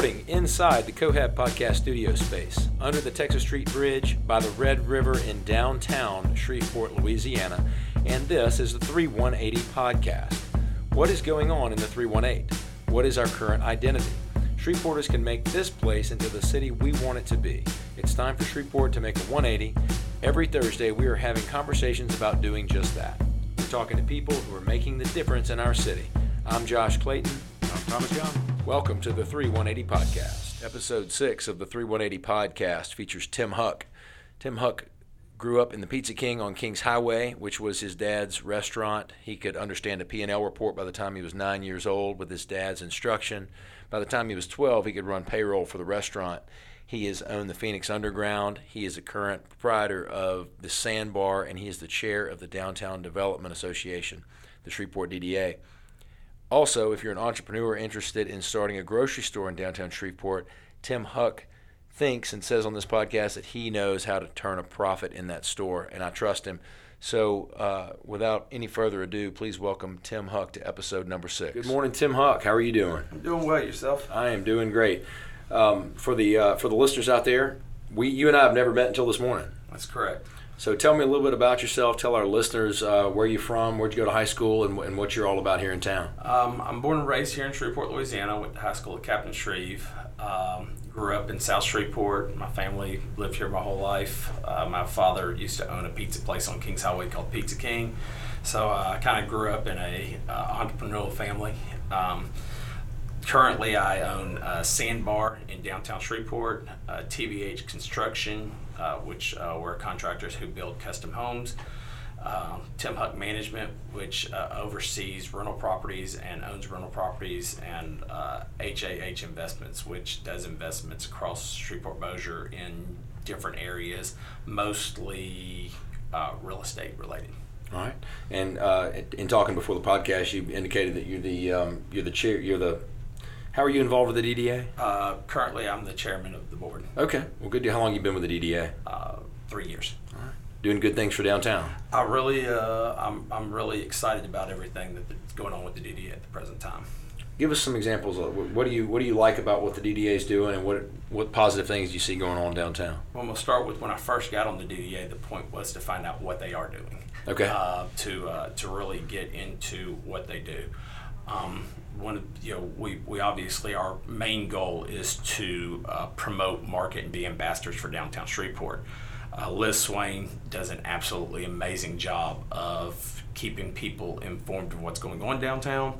Recording inside the Cohab Podcast studio space, under the Texas Street Bridge, by the Red River in downtown Shreveport, Louisiana, and this is the 3180 Podcast. What is going on in the 318? What is our current identity? Shreveporters can make this place into the city we want it to be. It's time for Shreveport to make a 180. Every Thursday, we are having conversations about doing just that. We're talking to people who are making the difference in our city. I'm Josh Clayton. I'm Thomas Young. Welcome to the 3180 Podcast. Episode 6 of the 3180 Podcast features Tim Huck. Tim Huck grew up in the Pizza King on Kings Highway, which was his dad's restaurant. He could understand a P&L report by the time he was 9 years old with his dad's instruction. By the time he was 12, he could run payroll for the restaurant. He has owned the Phoenix Underground. He is a current proprietor of the Sandbar, and he is the chair of the Downtown Development Association, the Shreveport DDA. Also, if you're an entrepreneur interested in starting a grocery store in downtown Shreveport, Tim Huck thinks and says on this podcast that he knows how to turn a profit in that store, and I trust him. So, uh, without any further ado, please welcome Tim Huck to episode number six. Good morning, Tim Huck. How are you doing? I'm doing well. Yourself? I am doing great. Um, for the uh, for the listeners out there, we you and I have never met until this morning. That's correct. So tell me a little bit about yourself. Tell our listeners uh, where you're from, where'd you go to high school, and, and what you're all about here in town. Um, I'm born and raised here in Shreveport, Louisiana. Went to high school at Captain Shreve. Um, grew up in South Shreveport. My family lived here my whole life. Uh, my father used to own a pizza place on Kings Highway called Pizza King. So uh, I kind of grew up in a uh, entrepreneurial family. Um, currently, I own a Sandbar in downtown Shreveport, TBH Construction, which uh, we're contractors who build custom homes. Um, Tim Huck Management, which uh, oversees rental properties and owns rental properties, and uh, HAH Investments, which does investments across Shreveport Bossier in different areas, mostly uh, real estate related. All right. And uh, in talking before the podcast, you indicated that you're the um, you're the chair. You're the. How are you involved with the DDA? Uh, currently, I'm the chairman of the board. Okay. Well, good. How long you been with the DDA? Uh, three years. All right. Doing good things for downtown. I really, uh, I'm, I'm really excited about everything that's going on with the DDA at the present time. Give us some examples. Of what do you what do you like about what the DDA is doing, and what what positive things do you see going on downtown? Well, we'll start with when I first got on the DDA. The point was to find out what they are doing. Okay. Uh, to uh, to really get into what they do. Um, one of you know we, we obviously our main goal is to uh, promote market and be ambassadors for downtown Shreveport. Uh, Liz Swain does an absolutely amazing job of keeping people informed of what's going on downtown,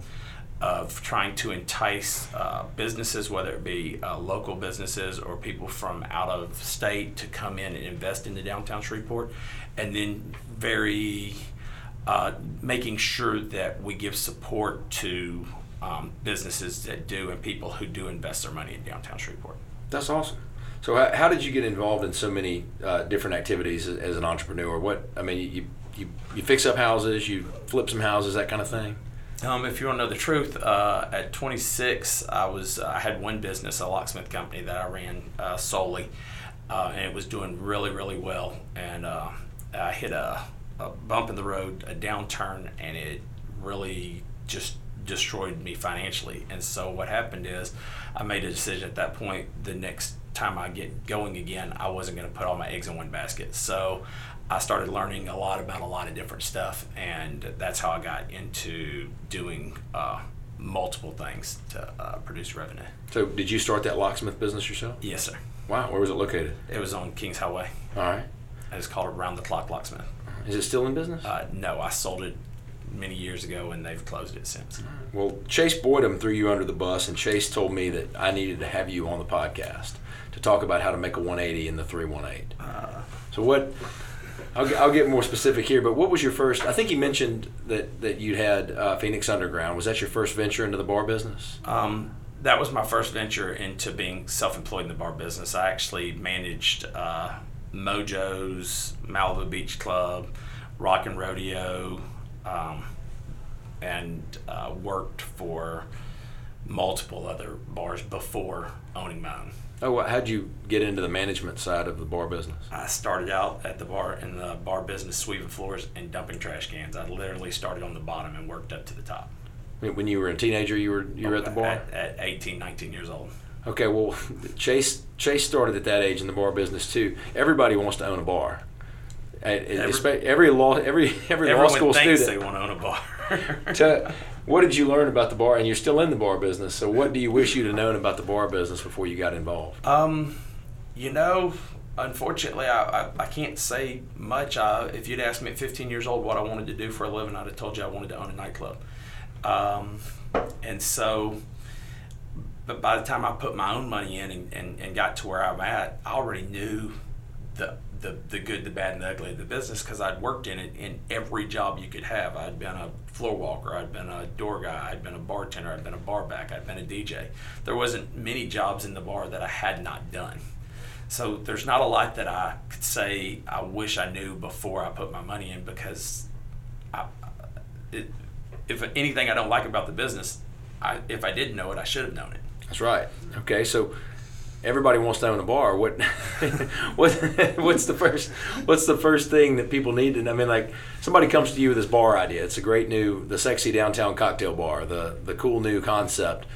of trying to entice uh, businesses, whether it be uh, local businesses or people from out of state, to come in and invest into downtown Shreveport, and then very uh, making sure that we give support to um, businesses that do and people who do invest their money in downtown Shreveport. That's awesome. So how, how did you get involved in so many uh, different activities as, as, an entrepreneur? What I mean, you, you you fix up houses, you flip some houses, that kind of thing. Um, if you want to know the truth, uh, at 26, I was I had one business, a locksmith company that I ran uh, solely, uh, and it was doing really really well. And uh, I hit a, a bump in the road, a downturn, and it really just destroyed me financially. And so what happened is, I made a decision at that point. The next time I get going again, I wasn't going to put all my eggs in one basket. So I started learning a lot about a lot of different stuff, and that's how I got into doing uh, multiple things to uh, produce revenue. So, did you start that locksmith business yourself? Yes, sir. Wow, where was it located? It was on Kings Highway. All right. It's called Around the Clock Locksmith. Is it still in business? Uh, no, I sold it many years ago, and they've closed it since. Well, Chase Boydum threw you under the bus, and Chase told me that I needed to have you on the podcast to talk about how to make a 180 in the 318. Uh, so what? I'll, I'll get more specific here, but what was your first? I think you mentioned that that you had uh, Phoenix Underground. Was that your first venture into the bar business? Um, that was my first venture into being self-employed in the bar business. I actually managed uh, Mojo's, Malibu Beach Club, Rock and Rodeo, um, and uh, worked for multiple other bars before owning mine. own. Oh, how'd you get into the management side of the bar business? I started out at the bar in the bar business, sweeping floors and dumping trash cans. I literally started on the bottom and worked up to the top. When you were a teenager, you were you were at the bar at, at 18, 19 years old. Okay, well, Chase Chase started at that age in the bar business too. Everybody wants to own a bar. Every, every law every every law school student they want to own a bar. to, what did you learn about the bar? And you're still in the bar business. So what do you wish you'd have known about the bar business before you got involved? Um, you know, unfortunately, I, I, I can't say much. Uh, if you'd asked me at 15 years old what I wanted to do for a living, I'd have told you I wanted to own a nightclub. Um, and so, but by the time I put my own money in and, and, and got to where I'm at, I already knew the the, the good, the bad, and the ugly of the business because I'd worked in it in every job you could have. I'd been a floor walker, I'd been a door guy, I'd been a bartender, I'd been a bar back, I'd been a DJ. There wasn't many jobs in the bar that I had not done. So there's not a lot that I could say I wish I knew before I put my money in because I, it, if anything I don't like about the business, I, if I didn't know it, I should have known it. That's right. Okay, so everybody wants to own a bar. What, what, what's the first, what's the first thing that people need to? I mean, like somebody comes to you with this bar idea. It's a great new, the sexy downtown cocktail bar, the the cool new concept.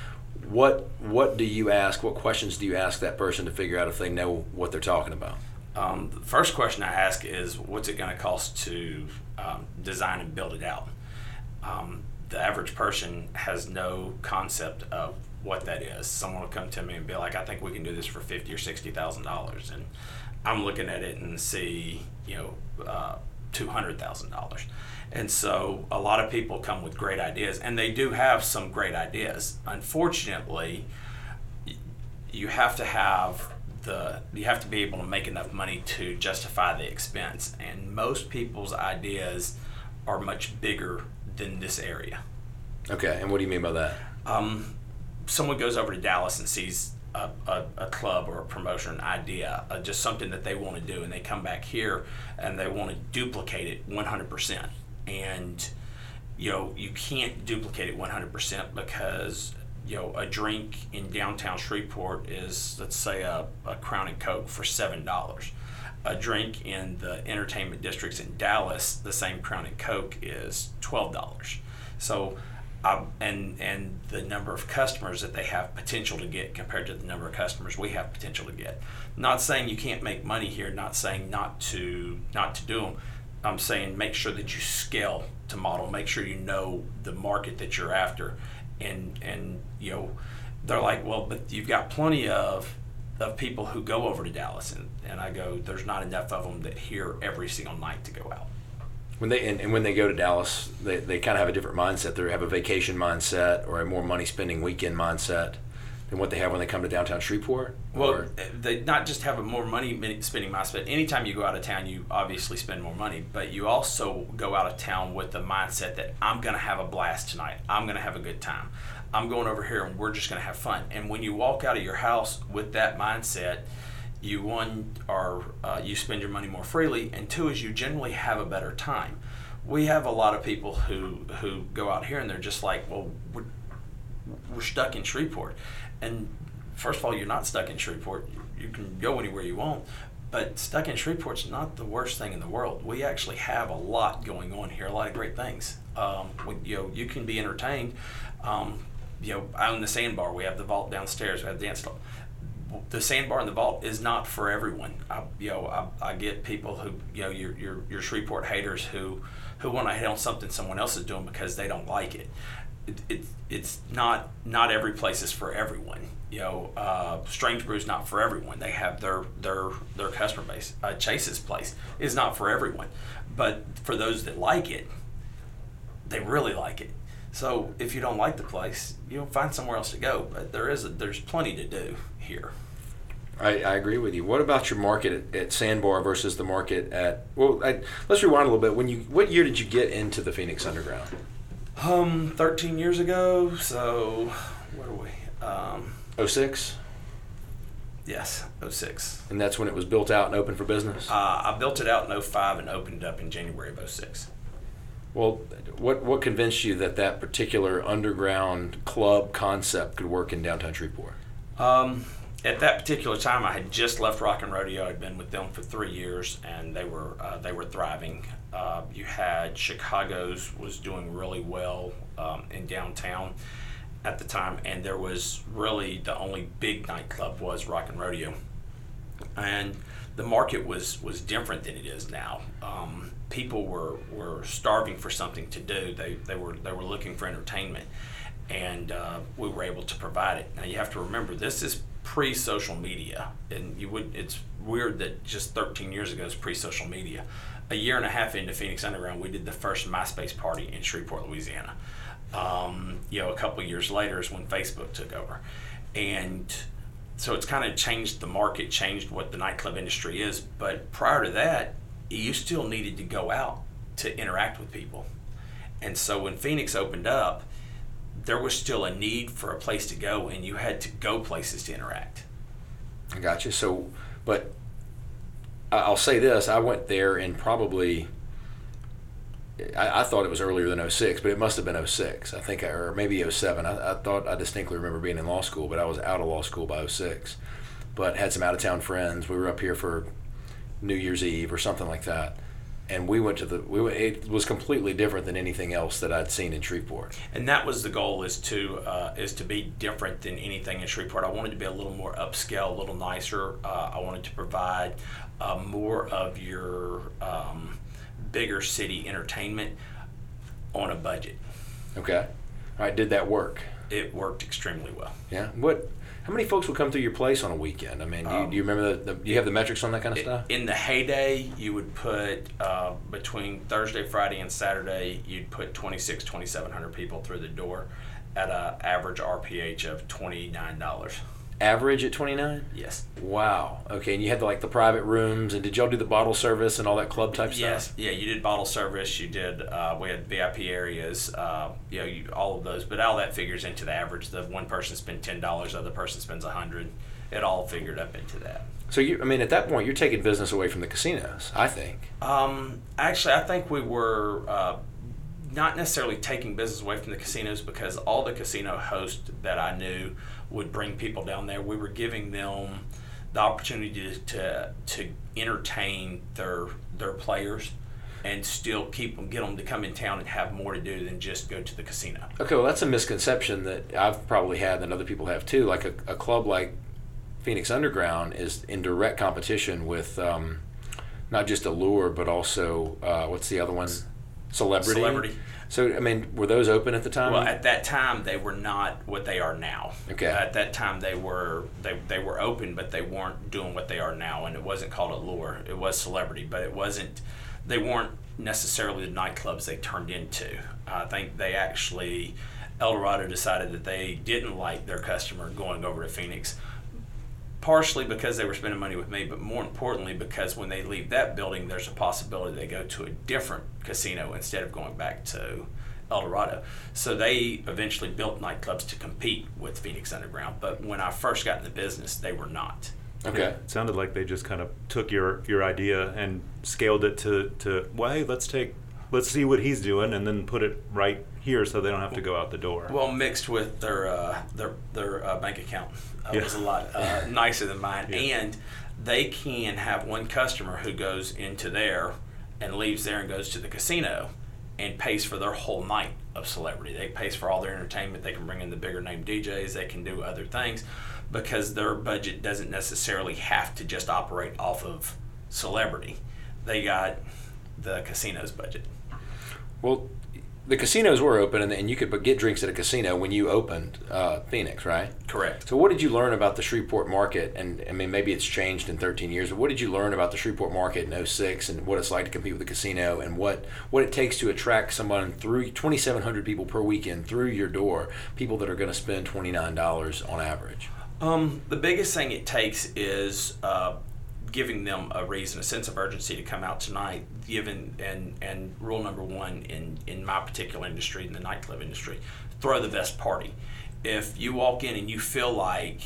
What what do you ask? What questions do you ask that person to figure out if they know what they're talking about? Um, the first question I ask is, what's it going to cost to um, design and build it out? Um, the average person has no concept of what that is. Someone will come to me and be like, "I think we can do this for fifty or sixty thousand dollars," and I'm looking at it and see, you know, uh, two hundred thousand dollars. And so a lot of people come with great ideas, and they do have some great ideas. Unfortunately, you have to have the you have to be able to make enough money to justify the expense. And most people's ideas are much bigger than this area. Okay, and what do you mean by that? Um, someone goes over to Dallas and sees a, a, a club or a promotion idea, uh, just something that they want to do, and they come back here and they want to duplicate it 100%. And you know, you can't duplicate it 100% because you know, a drink in downtown Shreveport is, let's say, a, a Crown and Coke for seven dollars. A drink in the entertainment districts in Dallas, the same Crown and Coke is twelve dollars. So um, and and the number of customers that they have potential to get compared to the number of customers we have potential to get. Not saying you can't make money here. Not saying not to not to do them. I'm saying make sure that you scale to model. Make sure you know the market that you're after, and and you know they're like, well, but you've got plenty of of people who go over to Dallas, and, and I go, there's not enough of them that here every single night to go out when they and, and, when they go to Dallas, they, they kind of have a different mindset. They have a vacation mindset or a more money spending weekend mindset than what they have when they come to downtown Shreveport. Well, or? Eh, they not just have a more money spending mindset. Anytime you go out of town, you obviously spend more money, but you also go out of town with the mindset that I'm going to have a blast tonight. I'm going to have a good time. I'm going over here and we're just going to have fun. And when you walk out of your house with that mindset you one are uh, you spend your money more freely, and two is you generally have a better time. We have a lot of people who who go out here and they're just like, well, we're, we're stuck in Shreveport, and first of all, you're not stuck in Shreveport. You, can go anywhere you want, but stuck in Shreveport's not the worst thing in the world. We actually have a lot going on here, a lot of great things. Um, you know, you can be entertained. Um, you know, I own the sandbar. We have the vault downstairs. We have the dance club the sandbar in the vault is not for everyone. I, you know, I, I get people who, you know, your, your, your Shreveport haters who, who want to hit on something someone else is doing because they don't like it. It, it, it's not not every place is for everyone. You know, uh, Strange Brew's not for everyone. They have their their their customer base. Uh, Chase's place is not for everyone, but for those that like it, they really like it. So if you don't like the place, you know, find somewhere else to go. But there is a, there's plenty to do here. I, I agree with you. What about your market at, at Sandbar versus the market at? Well, I, let's rewind a little bit. When you, what year did you get into the Phoenix Underground? Um, thirteen years ago. So, what are we? Um, 06? Yes, 06. And that's when it was built out and open for business. Uh, I built it out in 05 and opened it up in January of 06. Well, what what convinced you that that particular underground club concept could work in downtown Shreveport? Um, at that particular time, I had just left Rock and Rodeo. I'd been with them for three years, and they were uh, they were thriving. Uh, you had Chicago's was doing really well um, in downtown, at the time, and there was really the only big nightclub was Rock and Rodeo, and the market was was different than it is now. Um, people were were starving for something to do. They they were they were looking for entertainment, and uh, we were able to provide it. Now you have to remember this is pre-social media, and you would it's weird that just 13 years ago is pre-social media. A year and a half into Phoenix Underground, we did the first MySpace party in Shreveport, Louisiana. Um, you know, a couple years later is when Facebook took over, and so it's kind of changed the market, changed what the nightclub industry is. But prior to that, you still needed to go out to interact with people, and so when Phoenix opened up, there was still a need for a place to go, and you had to go places to interact. I got you. So, but I'll say this: I went there in probably. I, I, thought it was earlier than 06, but it must have been 06. I think, or maybe 07. I, I, thought I distinctly remember being in law school, but I was out of law school by 06. But had some out of town friends. We were up here for New Year's Eve or something like that and we went to the we went, it was completely different than anything else that I'd seen in Shreveport. And that was the goal is to uh, is to be different than anything in Shreveport. I wanted to be a little more upscale, a little nicer. Uh, I wanted to provide uh, more of your um, bigger city entertainment on a budget. Okay, all right. Did that work? It worked extremely well. Yeah. What how many folks would come through your place on a weekend? I mean, do you, um, do you remember the, the, Do you have the metrics on that kind of stuff? In the heyday, you would put uh, between Thursday, Friday, and Saturday, you'd put 26, 2,700 people through the door at an average RPH of $29 average at 29 yes. Wow. Okay and you had the, like the private rooms and did y'all do the bottle service and all that club type yes. stuff? Yes yeah you did bottle service you did uh, we had vip areas uh, you know you, all of those but all that figures into the average the one person spent $10 the other person spends 100 it all figured up into that. So you i mean at that point you're taking business away from the casinos i think. Um, actually i think we were uh, not necessarily taking business away from the casinos because all the casino hosts that I knew would bring people down there. We were giving them the opportunity to, to, entertain their their players and still keep them, get them to come in town and have more to do than just go to the casino. Okay, well, that's a misconception that I've probably had and other people have too. Like a, a club like Phoenix Underground is in direct competition with um, not just Allure, but also uh, what's the other one? Celebrity. Celebrity. So, I mean, were those open at the time? Well, at that time, they were not what they are now. Okay. At that time, they were they, they were open, but they weren't doing what they are now. And it wasn't called Allure. It was Celebrity, but it wasn't. They weren't necessarily the nightclubs they turned into. I think they actually Eldorado decided that they didn't like their customer going over to Phoenix partially because they were spending money with me, but more importantly because when they leave that building, there's a possibility they go to a different casino instead of going back to Eldorado. So they eventually built nightclubs to compete with Phoenix Underground, but when I first got in the business, they were not. Okay. It sounded like they just kind of took your your idea and scaled it to to well, hey, let's take let's see what he's doing and then put it right here so they don't have to go out the door. Well, mixed with their uh, their their uh, bank account uh, yeah. was a lot uh, nicer than mine, yeah. and they can have one customer who goes into there and leaves there and goes to the casino and pays for their whole night of celebrity. They pays for all their entertainment. They can bring in the bigger name DJs. They can do other things because their budget doesn't necessarily have to just operate off of celebrity. They got the casino's budget. Well, the casinos were open, and, and you could get drinks at a casino when you opened uh, Phoenix, right? Correct. So, what did you learn about the Shreveport market? And I mean, maybe it's changed in 13 years, but what did you learn about the Shreveport market in 06 and what it's like to compete with a casino and what, what it takes to attract someone through 2,700 people per weekend through your door, people that are going to spend $29 on average? Um, the biggest thing it takes is uh, giving them a reason, a sense of urgency to come out tonight. Given and and rule number one in in my particular industry, in the nightclub industry, throw the best party. If you walk in and you feel like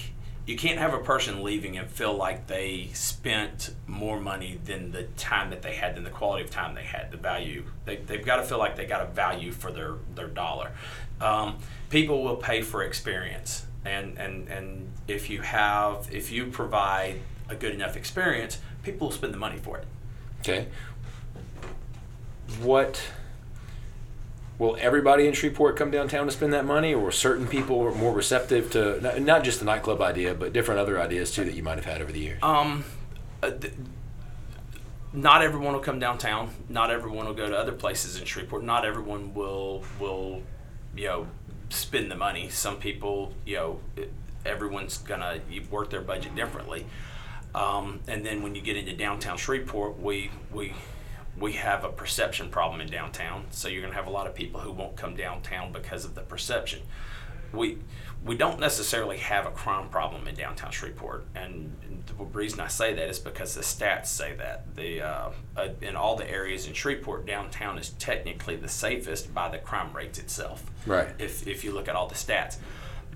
you can't have a person leaving and feel like they spent more money than the time that they had, than the quality of time they had, the value. They, they've got to feel like they got a value for their, their dollar. Um, people will pay for experience. And, and, and if you have, if you provide a good enough experience, people will spend the money for it. Okay. What will everybody in Shreveport come downtown to spend that money, or certain people are more receptive to not- not just the nightclub idea, but different other ideas too that you might have had over the years? Um, uh, th- not everyone will come downtown. Not everyone will go to other places in Shreveport. Not everyone will will you know spend the money. Some people you know everyone's gonna work their budget differently. Um, and then when you get into downtown Shreveport, we we we have a perception problem in downtown. So you're gonna have a lot of people who won't come downtown because of the perception. We we don't necessarily have a crime problem in downtown Shreveport, and the reason I say that is because the stats say that the uh, uh, in all the areas in Shreveport, downtown is technically the safest by the crime rates itself. Right. If if you look at all the stats,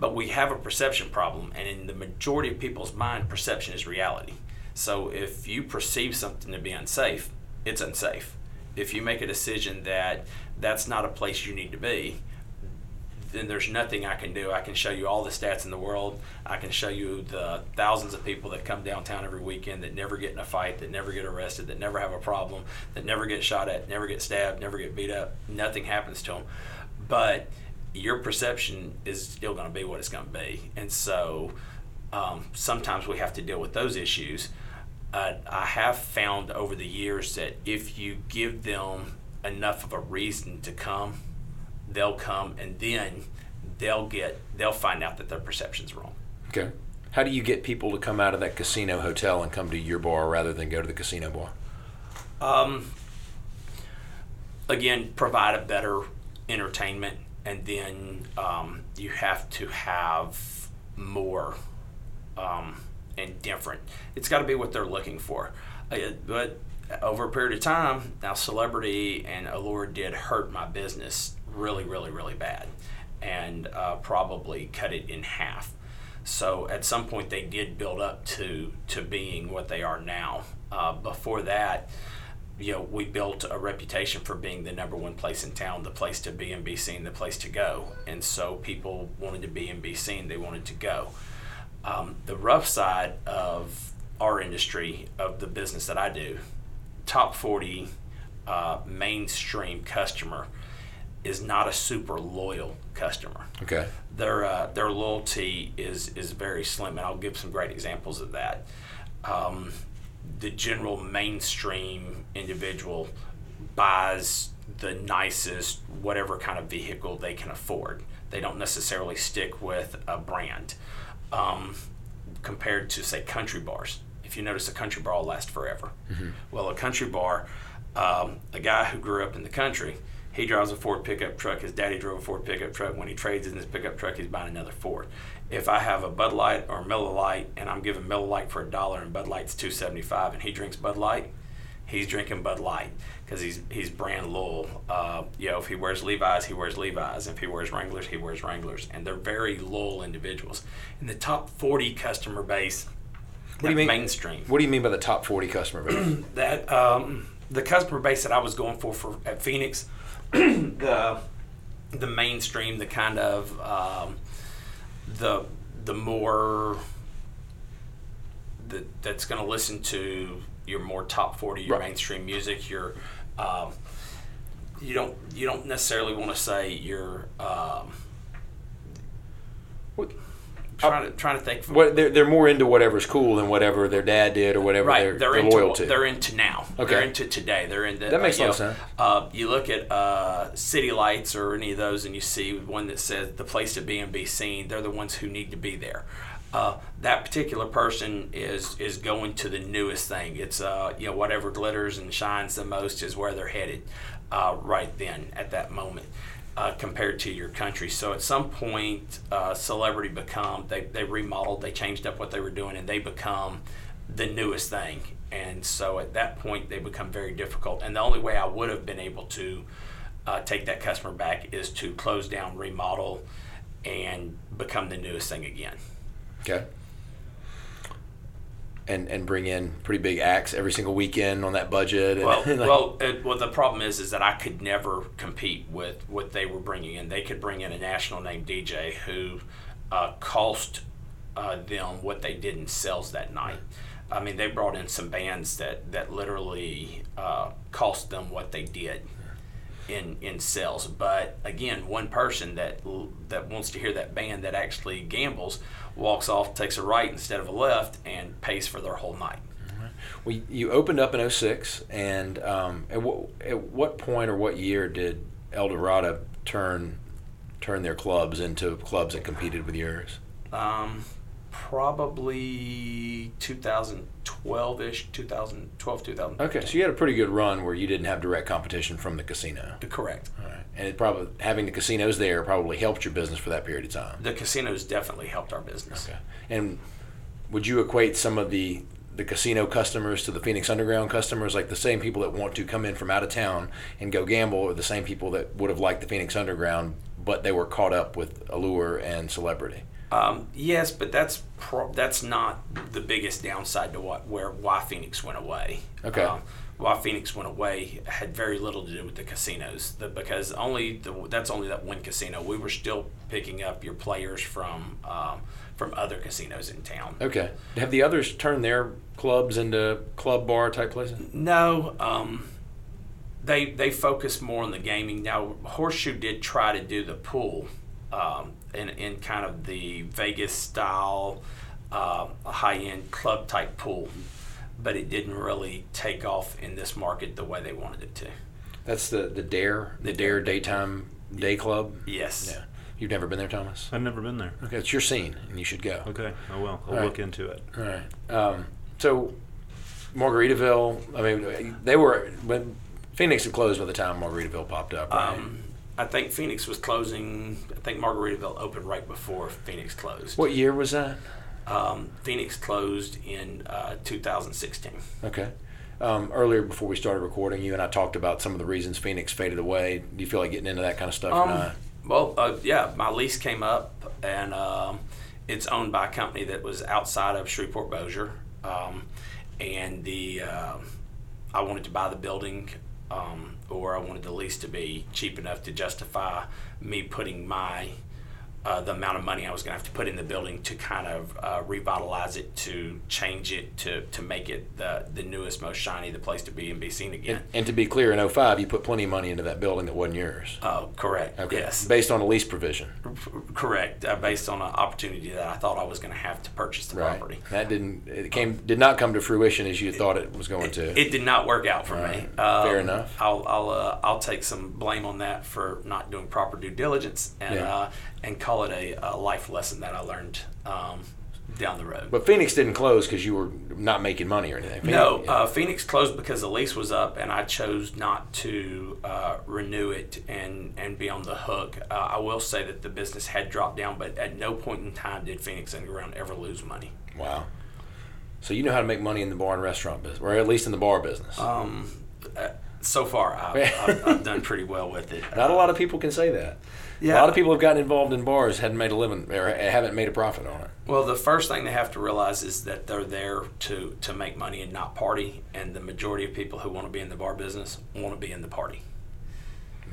but we have a perception problem, and in the majority of people's mind, perception is reality. So if you perceive something to be unsafe, it's unsafe. If you make a decision that that's not a place you need to be, then there's nothing I can do. I can show you all the stats in the world. I can show you the thousands of people that come downtown every weekend that never get in a fight, that never get arrested, that never have a problem, that never get shot at, never get stabbed, never get beat up. Nothing happens to them. But your perception is still going to be what it's going to be. And so um, sometimes we have to deal with those issues. Uh, I have found over the years that if you give them enough of a reason to come, they'll come and then they'll get they'll find out that their perception's wrong. Okay. How do you get people to come out of that casino hotel and come to your bar rather than go to the casino bar? Um, again, provide a better entertainment, and then um, you have to have more um, and different. It's got to be what they're looking for. Uh, but over a period of time, now celebrity and allure did hurt my business really, really, really bad, and uh, probably cut it in half. So at some point, they did build up to to being what they are now. Uh, before that, you know, we built a reputation for being the number one place in town, the place to be and be seen, the place to go. And so people wanted to be and be seen, they wanted to go. Um, the rough side of our industry, of the business that I do, top 40 uh, mainstream customer is not a super loyal customer. Okay. Their, uh, their loyalty is, is very slim, and I'll give some great examples of that. Um, the general mainstream individual buys the nicest whatever kind of vehicle they can afford. They don't necessarily stick with a brand. Um, compared to say country bars, if you notice, a country bar will last forever. Well, a country bar, um, a guy who grew up in the country, he drives a Ford pickup truck. His daddy drove a Ford pickup truck. When he trades in his pickup truck, he's buying another Ford. If I have a Bud Light or Miller Lite and I'm giving Miller Lite for a dollar and Bud Light's two seventy five, and he drinks Bud Light, he's drinking Bud Light because he's he's brand loyal. Uh, you know, if he wears Levi's, he wears Levi's. If he wears Wranglers, he wears Wranglers, and they're very loyal individuals. In the top forty customer base, What do you mean? Mainstream What do you mean by the top 40 customer base? that um, the customer base that I was going for for at Phoenix, the the mainstream, the kind of um, the the more that that's going to listen to your more top forty, your Right. mainstream music, your um, you don't you don't necessarily want to say your um, What- trying to trying to think. what they're, they're more into whatever's cool than whatever their dad did or whatever right they're, they're, they're into loyal to. they're into now Okay. they're into today they're into That makes uh, a you lot of know, sense. uh, you look at uh, city lights or any of those and you see one that says the place to be and be seen they're the ones who need to be there uh, that particular person is is going to the newest thing it's uh, you know whatever glitters and shines the most is where they're headed uh, right then at that moment uh, compared to your country. So at some point, uh, celebrity become they they remodeled, they changed up what they were doing, and they become the newest thing. And so at that point, they become very difficult. And the only way I would have been able to uh, take that customer back is to close down, remodel, and become the newest thing again. Okay. And and bring in pretty big acts every single weekend on that budget. And, Well, like- well, it, well. The problem is, is that I could never compete with what they were bringing in. They could bring in a national name DJ who uh, cost uh, them what they did in sales that night. I mean, they brought in some bands that that literally uh, cost them what they did, in in sales. But again, one person that that wants to hear that band that actually gambles walks off, takes a right instead of a left, and pays for their whole night. Well, you opened up in 06, and um, at, what, at what point or what year did Eldorado turn turn their clubs into clubs that competed with yours? Um, probably 2012-ish, 2012, 2000. Okay, so you had a pretty good run where you didn't have direct competition from the casino. Correct. All right, and it probably having the casinos there probably helped your business for that period of time. The casinos definitely helped our business. Okay, and would you equate some of the the casino customers to the Phoenix Underground customers, like the same people that want to come in from out of town and go gamble, are the same people that would have liked the Phoenix Underground, but they were caught up with allure and celebrity. Um, yes, but that's pro- that's not the biggest downside to what where why Phoenix went away. Okay. Um, why Phoenix went away had very little to do with the casinos, the, because only the, that's only that one casino. We were still picking up your players from um, from other casinos in town. Okay. Have the others turned their clubs into club bar type places? No. Um, they they focus more on the gaming now. Horseshoe did try to do the pool. Um, in, in kind of the Vegas style, uh, high end club type pool, but it didn't really take off in this market the way they wanted it to. That's the the Dare, the Dare Daytime Day Club. Yes. Yeah. You've never been there, Thomas? I've never been there. Okay, it's your scene, and you should go. Okay, I will. I'll All look right. into it. All right. Um, so, Margaritaville. I mean, they were when Phoenix had closed by the time Margaritaville popped up. Right? Um, I think Phoenix was closing. I think Margaritaville opened right before Phoenix closed. what year was that? Um, Phoenix closed in uh, 2016. Okay. Um, earlier, before we started recording, you and I talked about some of the reasons Phoenix faded away. Do you feel like getting into that kind of stuff or Um, not? well, uh, yeah, my lease came up, and um, it's owned by a company that was outside of Shreveport Bossier, um, and the um I wanted to buy the building, um, or I wanted the lease to be cheap enough to justify me putting my uh, the amount of money I was going to have to put in the building to kind of uh, revitalize it, to change it, to, to make it the, the newest, most shiny, the place to be and be seen again. And, and to be clear, in 05, you put plenty of money into that building that wasn't yours. Oh, correct. Okay. Yes. Based on a lease provision. Correct, uh, based on an opportunity that I thought I was going to have to purchase the Right. property. That didn't. It came. Did not come to fruition as you thought it was going to. It did not work out for me. Um, Fair enough. I'll I'll uh, I'll take some blame on that for not doing proper due diligence and Yeah. And call it a, a life lesson that I learned um, down the road. but Phoenix didn't close because you were not making money or anything. no, Phoenix- uh, Phoenix closed because the lease was up, and I chose not to uh, renew it and and be on the hook. Uh, I will say that the business had dropped down, but at no point in time did Phoenix Underground ever lose money. Wow. So you know how to make money in the bar and restaurant business, or at least in the bar business. Um, uh, so far, I've, I've, I've done pretty well with it. Not a lot of people can say that. Yeah. A lot of people have gotten involved in bars, hadn't made a living, or haven't made a profit on it. Well, the first thing they have to realize is that they're there to, to make money and not party. And the majority of people who want to be in the bar business want to be in the party.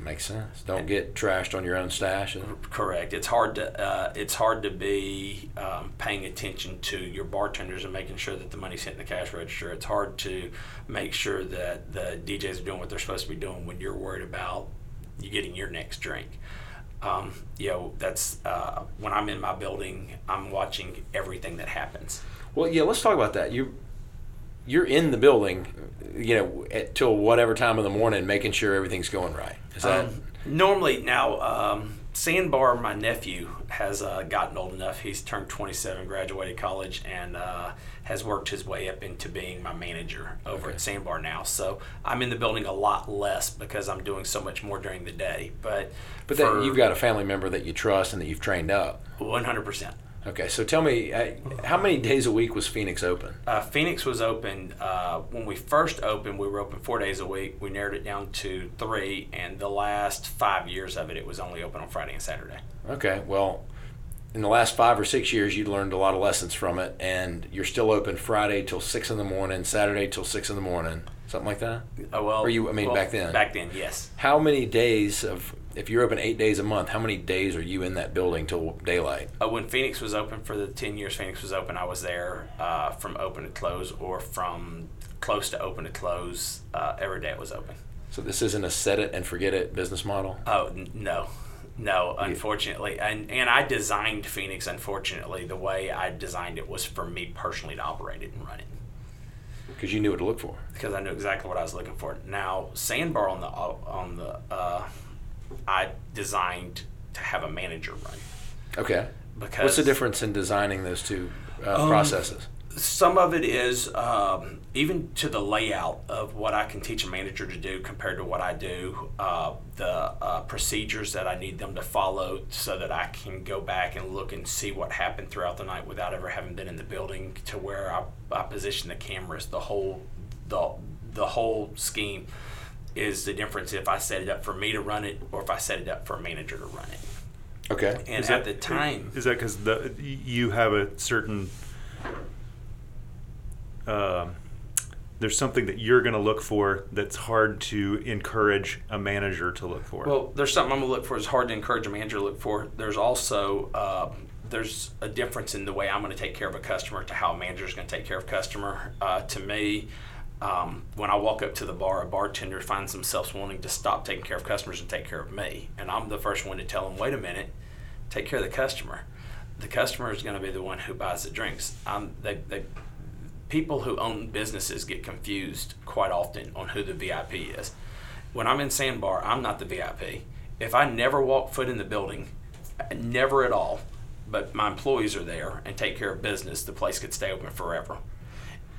Makes sense. Don't get trashed on your own stash. Correct. It's hard to uh, it's hard to be um, paying attention to your bartenders and making sure that the money's hitting the cash register. It's hard to make sure that the DJs are doing what they're supposed to be doing when you're worried about you getting your next drink. Um, you know, that's uh, when I'm in my building, I'm watching everything that happens. Well, yeah, let's talk about that. You, you're in the building, you know, at, till whatever time of the morning, making sure everything's going right. Is that? Um, normally now, um, Sandbar, my nephew, has uh, gotten old enough. He's turned 27, graduated college, and uh, has worked his way up into being my manager over Okay. at Sandbar now. So I'm in the building a lot less because I'm doing so much more during the day. But but for then you've got a family member that you trust and that you've trained up. 100%. Okay, so tell me, uh, how many days a week was Phoenix open? Uh, Phoenix was open uh, when we first opened. We were open four days a week. We narrowed it down to three, and the last five years of it, it was only open on Friday and Saturday. Okay, well, in the last five or six years, you learned a lot of lessons from it, and you're still open Friday till six in the morning, Saturday till six in the morning, something like that. Oh well. Or you- I mean, well, back then. Back then, yes. How many days of, if you're open eight days a month, how many days are you in that building till daylight? Uh, when Phoenix was open for the ten years Phoenix was open, I was there uh, from open to close, or from close to open to close. Uh, every day it was open. So this isn't a set it and forget it business model. Oh n- no, no. Unfortunately, and and I designed Phoenix. Unfortunately, the way I designed it was for me personally to operate it and run it because you knew what to look for. because I knew exactly what I was looking for. Now, Sandbar on the on the uh, I designed to have a manager run Okay. because What's the difference in designing those two uh, Um, processes? some of it is um, even to the layout of what I can teach a manager to do compared to what I do, uh, the uh, procedures that I need them to follow so that I can go back and look and see what happened throughout the night without ever having been in the building to where I, I position the cameras, the whole, the, the whole scheme is the difference if I set it up for me to run it or if I set it up for a manager to run it. Okay. And Is at that- the time, is that because you have a certain um, there's something that you're going to look for that's hard to encourage a manager to look for. Well, there's something I'm gonna look for. It's hard to encourage a manager to look for. There's also uh, there's a difference in the way I'm going to take care of a customer to how a manager is going to take care of a customer. Uh, to me, um, when I walk up to the bar, a bartender finds themselves wanting to stop taking care of customers and take care of me, and I'm the first one to tell them, "Wait a minute, take care of the customer." The customer is going to be the one who buys the drinks. I'm, they, they, people who own businesses get confused quite often on who the VIP is. When I'm in Sandbar, I'm not the VIP. If I never walk foot in the building, never at all, but my employees are there and take care of business, the place could stay open forever.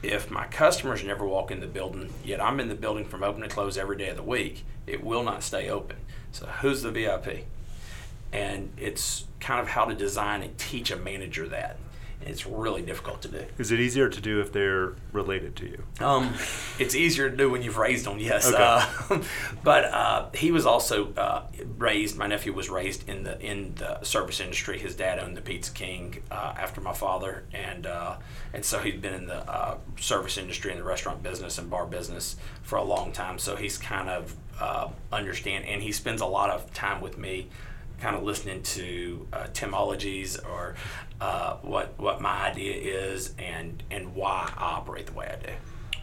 If my customers never walk in the building, yet I'm in the building from open to close every day of the week, it will not stay open. So who's the VIP? And it's kind of how to design and teach a manager that. It's really difficult to do. is it easier to do if they're related to you? Um, it's easier to do when you've raised them, yes. Okay. Uh, but uh, he was also uh, raised. My nephew was raised in the in the service industry. His dad owned the Pizza King uh, after my father, and uh, and so he'd been in the uh, service industry and the restaurant business and bar business for a long time. So he's kind of uh, understand, and he spends a lot of time with me kind of listening to uh, Timologies or uh, what what my idea is and and why I operate the way I do.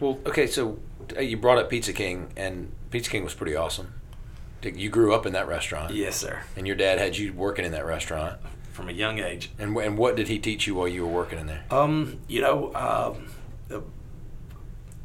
Well, okay, so uh, you brought up Pizza King, and Pizza King was pretty awesome. You grew up in that restaurant, Yes, sir. and your dad had you working in that restaurant. From a young age. And, and what did he teach you while you were working in there? Um, you know, the,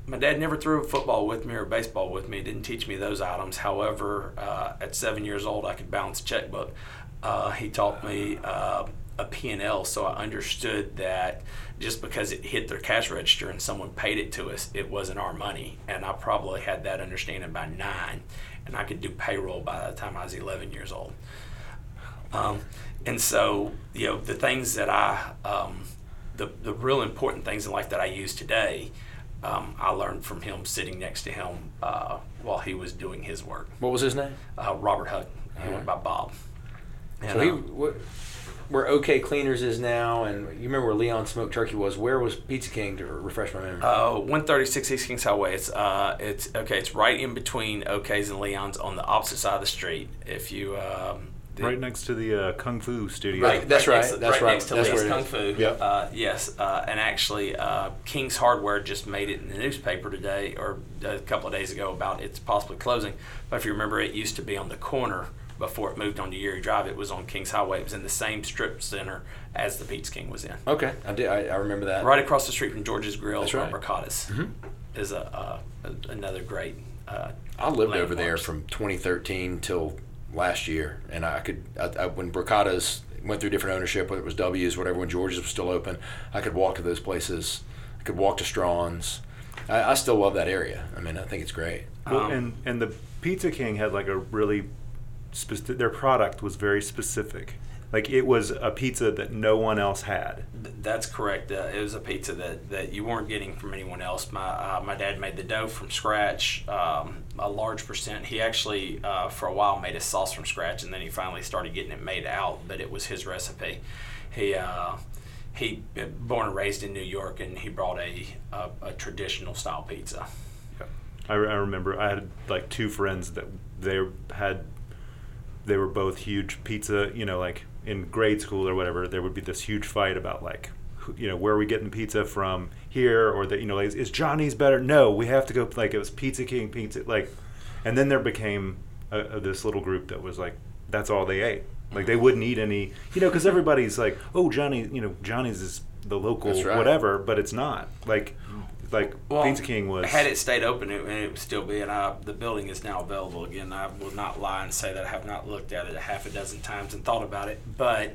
my dad never threw a football with me or baseball with me. Didn't teach me those items. However, uh, at seven years old, I could balance a checkbook. Uh, he taught me uh, a P&L, so I understood that just because it hit their cash register and someone paid it to us, it wasn't our money. And I probably had that understanding by nine, and I could do payroll by the time I was 11 years old. Um, and so, you know, the things that I, um, the, the real important things in life that I use today, um, I learned from him sitting next to him uh, while he was doing his work. What was his name? Uh, Robert Huck, he went Alright. by Bob. And, So he, uh, what, where OK Cleaners is now, and you remember where Leon Smoked Turkey was. Where was Pizza King to refresh my memory? Uh, 136 East Kings Highway. It's uh, it's okay. It's right in between OK's and Leon's on the opposite side of the street. If you um, Right next to the uh, Kung Fu studio. Right. That's next right, that's right, next to that's Lee's where it Kung. Fu. Yep. Uh, yes, uh, and actually, uh, King's Hardware just made it in the newspaper today or a couple of days ago about it's possibly closing. But if you remember, it used to be on the corner before it moved onto Erie Drive. It was on King's Highway. It was in the same strip center as the Pizza King was in. okay, I did. I, I remember that. Right across the street from George's Grill, That's on right. Mercatus, Mhm. is a, uh, a another great. Uh, I lived over there from 2013 till last year, and I could I, I, when Bricata's went through different ownership, whether it was W's, whatever. When George's was still open, I could walk to those places. I could walk to Strawn's. I, I still love that area. I mean, I think it's great. Well, Um, and and the Pizza King had like a really specific. Their product was very specific. Like it was a pizza that no one else had. Th- That's correct. Uh, it was a pizza that, that you weren't getting from anyone else. My uh, my dad made the dough from scratch, um, a large percent. He actually uh, for a while made his sauce from scratch, and then he finally started getting it made out. But it was his recipe. He uh, he uh, born and raised in New York, and he brought a a, a traditional style pizza. I, I remember I had like two friends that they had. They were both huge pizza. You know, like in grade school or whatever, there would be this huge fight about like, you know, where are we getting pizza from here, or that you know, is, is Johnny's better? No, we have to go. Like it was Pizza King pizza. Like, And then there became a, a, this little group that was like, that's all they ate. Like they mm-hmm. wouldn't eat any, you know, because everybody's like, oh, Johnny, you know, Johnny's is the local right. whatever, but it's not. Like, mm. like Well, Pizza King was. Had it stayed open, it, it would still be. And I, the building is now available again. I will not lie and say that I have not looked at it a half a dozen times and thought about it. But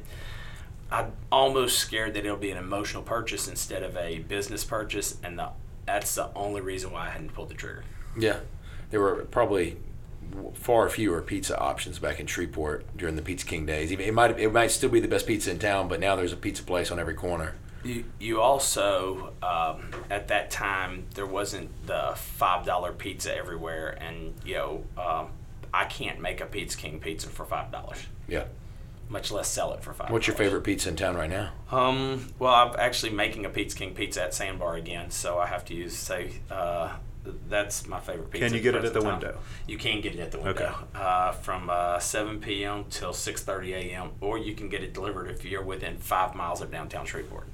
I'm almost scared that it'll be an emotional purchase instead of a business purchase, and the, that's the only reason why I hadn't pulled the trigger. Yeah, there were probably far fewer pizza options back in Shreveport during the Pizza King days. Even- It might it might still be the best pizza in town, but now there's a pizza place on every corner. You, you also um, at that time there wasn't the five dollar pizza everywhere, and you know um, I can't make a Pizza King pizza for five dollars, Yeah. Much less sell it for five. What's your favorite pizza in town right now? Um, well, I'm actually making a Pizza King pizza at Sandbar again, so I have to use say uh, that's my favorite pizza. Can you get it at the present time. window? You can get it at the window Okay. uh, from uh, 7 p.m. till 6:30 a.m. Or you can get it delivered if you're within five miles of downtown Shreveport.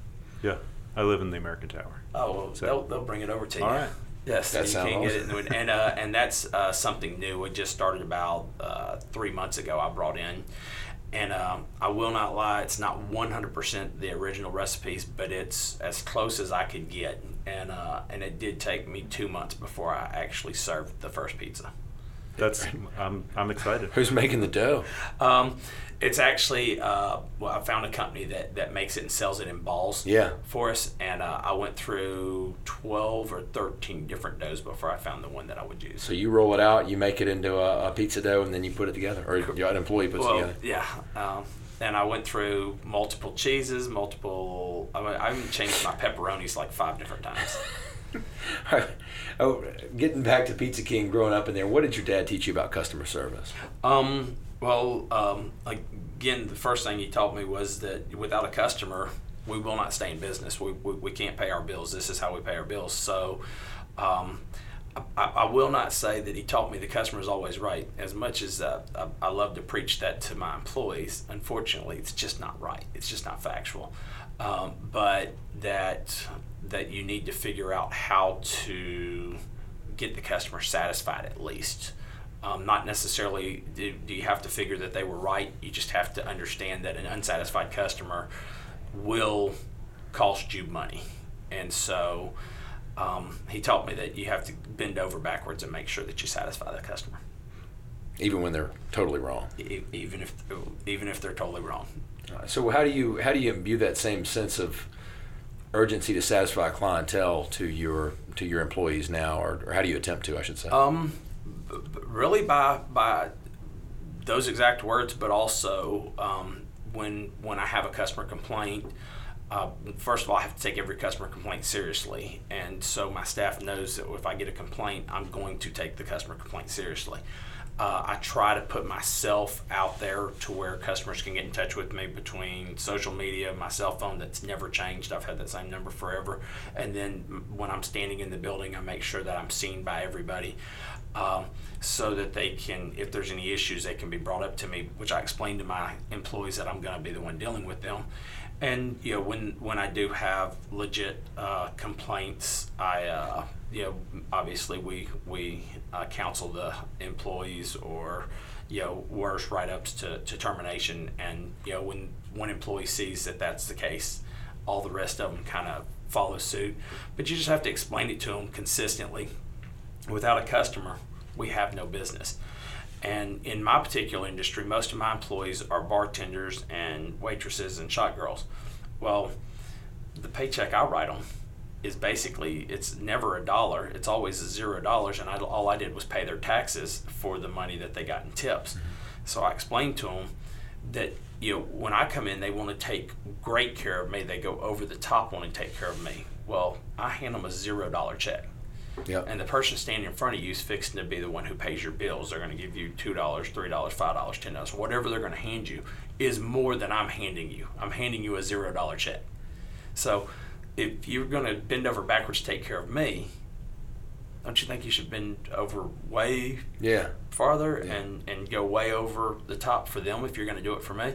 Yeah, I live in the American Tower. Oh, well, So- they'll, they'll bring it over to you. All right. Yes, That you sounds can get it, awesome. and uh, and that's uh, something new. We just started about uh, three months ago. I brought in, and um, I will not lie, it's not 100% the original recipes, but it's as close as I could get, and uh, and it did take me two months before I actually served the first pizza. That's I'm I'm excited. Who's making the dough? Um, it's actually uh, well, I found a company that, that makes it and sells it in balls. Yeah. For us, and uh, I went through twelve or thirteen different doughs before I found the one that I would use. So you roll it out, you make it into a, a pizza dough, and then you put it together, or an employee puts it well, together. yeah. Um, and I went through multiple cheeses, multiple. I, mean, I even changed my pepperonis like five different times. oh, getting back to Pizza King, growing up in there, what did your dad teach you about customer service? Um, well, um, again, the first thing he taught me was that without a customer, we will not stay in business. We, we, we can't pay our bills. This is how we pay our bills. So, um, I, I will not say that he taught me the customer is always right. As much as uh, I, I love to preach that to my employees, unfortunately, it's just not right. It's just not factual. Um, but that that you need to figure out how to get the customer satisfied at least. Um, not necessarily do, do you have to figure that they were right. You just have to understand that an unsatisfied customer will cost you money, and so um, he taught me that you have to bend over backwards and make sure that you satisfy the customer, Even when they're totally wrong. e- even if even if they're totally wrong. So how do you how do you imbue that same sense of urgency to satisfy clientele to your to your employees now, or, or how do you attempt to? I should say. Um, really by by those exact words, but also um, when when I have a customer complaint. Uh, first of all, I have to take every customer complaint seriously, and so my staff knows that if I get a complaint, I'm going to take the customer complaint seriously. Uh, I try to put myself out there to where customers can get in touch with me between social media, my cell phone that's never changed. I've had that same number forever. And then when I'm standing in the building, I make sure that I'm seen by everybody um, so that they can, if there's any issues, they can be brought up to me, which I explain to my employees that I'm going to be the one dealing with them. And you know, when when I do have legit uh, complaints, I uh, you know, obviously we we uh, counsel the employees or you know worse write-ups to, to termination. And you know, when one employee sees that that's the case, all the rest of them kind of follow suit. But you just have to explain it to them consistently. Without a customer, we have no business. And in my particular industry, most of my employees are bartenders and waitresses and shot girls. Well, the paycheck I write them is basically it's never a dollar. It's always zero dollars, and I, all I did was pay their taxes for the money that they got in tips. Mm-hmm. So I explained to them that you know when I come in, they want to take great care of me. They go over the top, want to take care of me. Well, I hand them a zero dollar check. Yep. And the person standing in front of you is fixing to be the one who pays your bills. They're going to give you two dollars, three dollars, five dollars, ten dollars, whatever they're going to hand you is more than I'm handing you. I'm handing you a zero dollar check. So, if you're going to bend over backwards to take care of me, don't you think you should bend over way yeah. farther Yeah. and, and go way over the top for them if you're going to do it for me?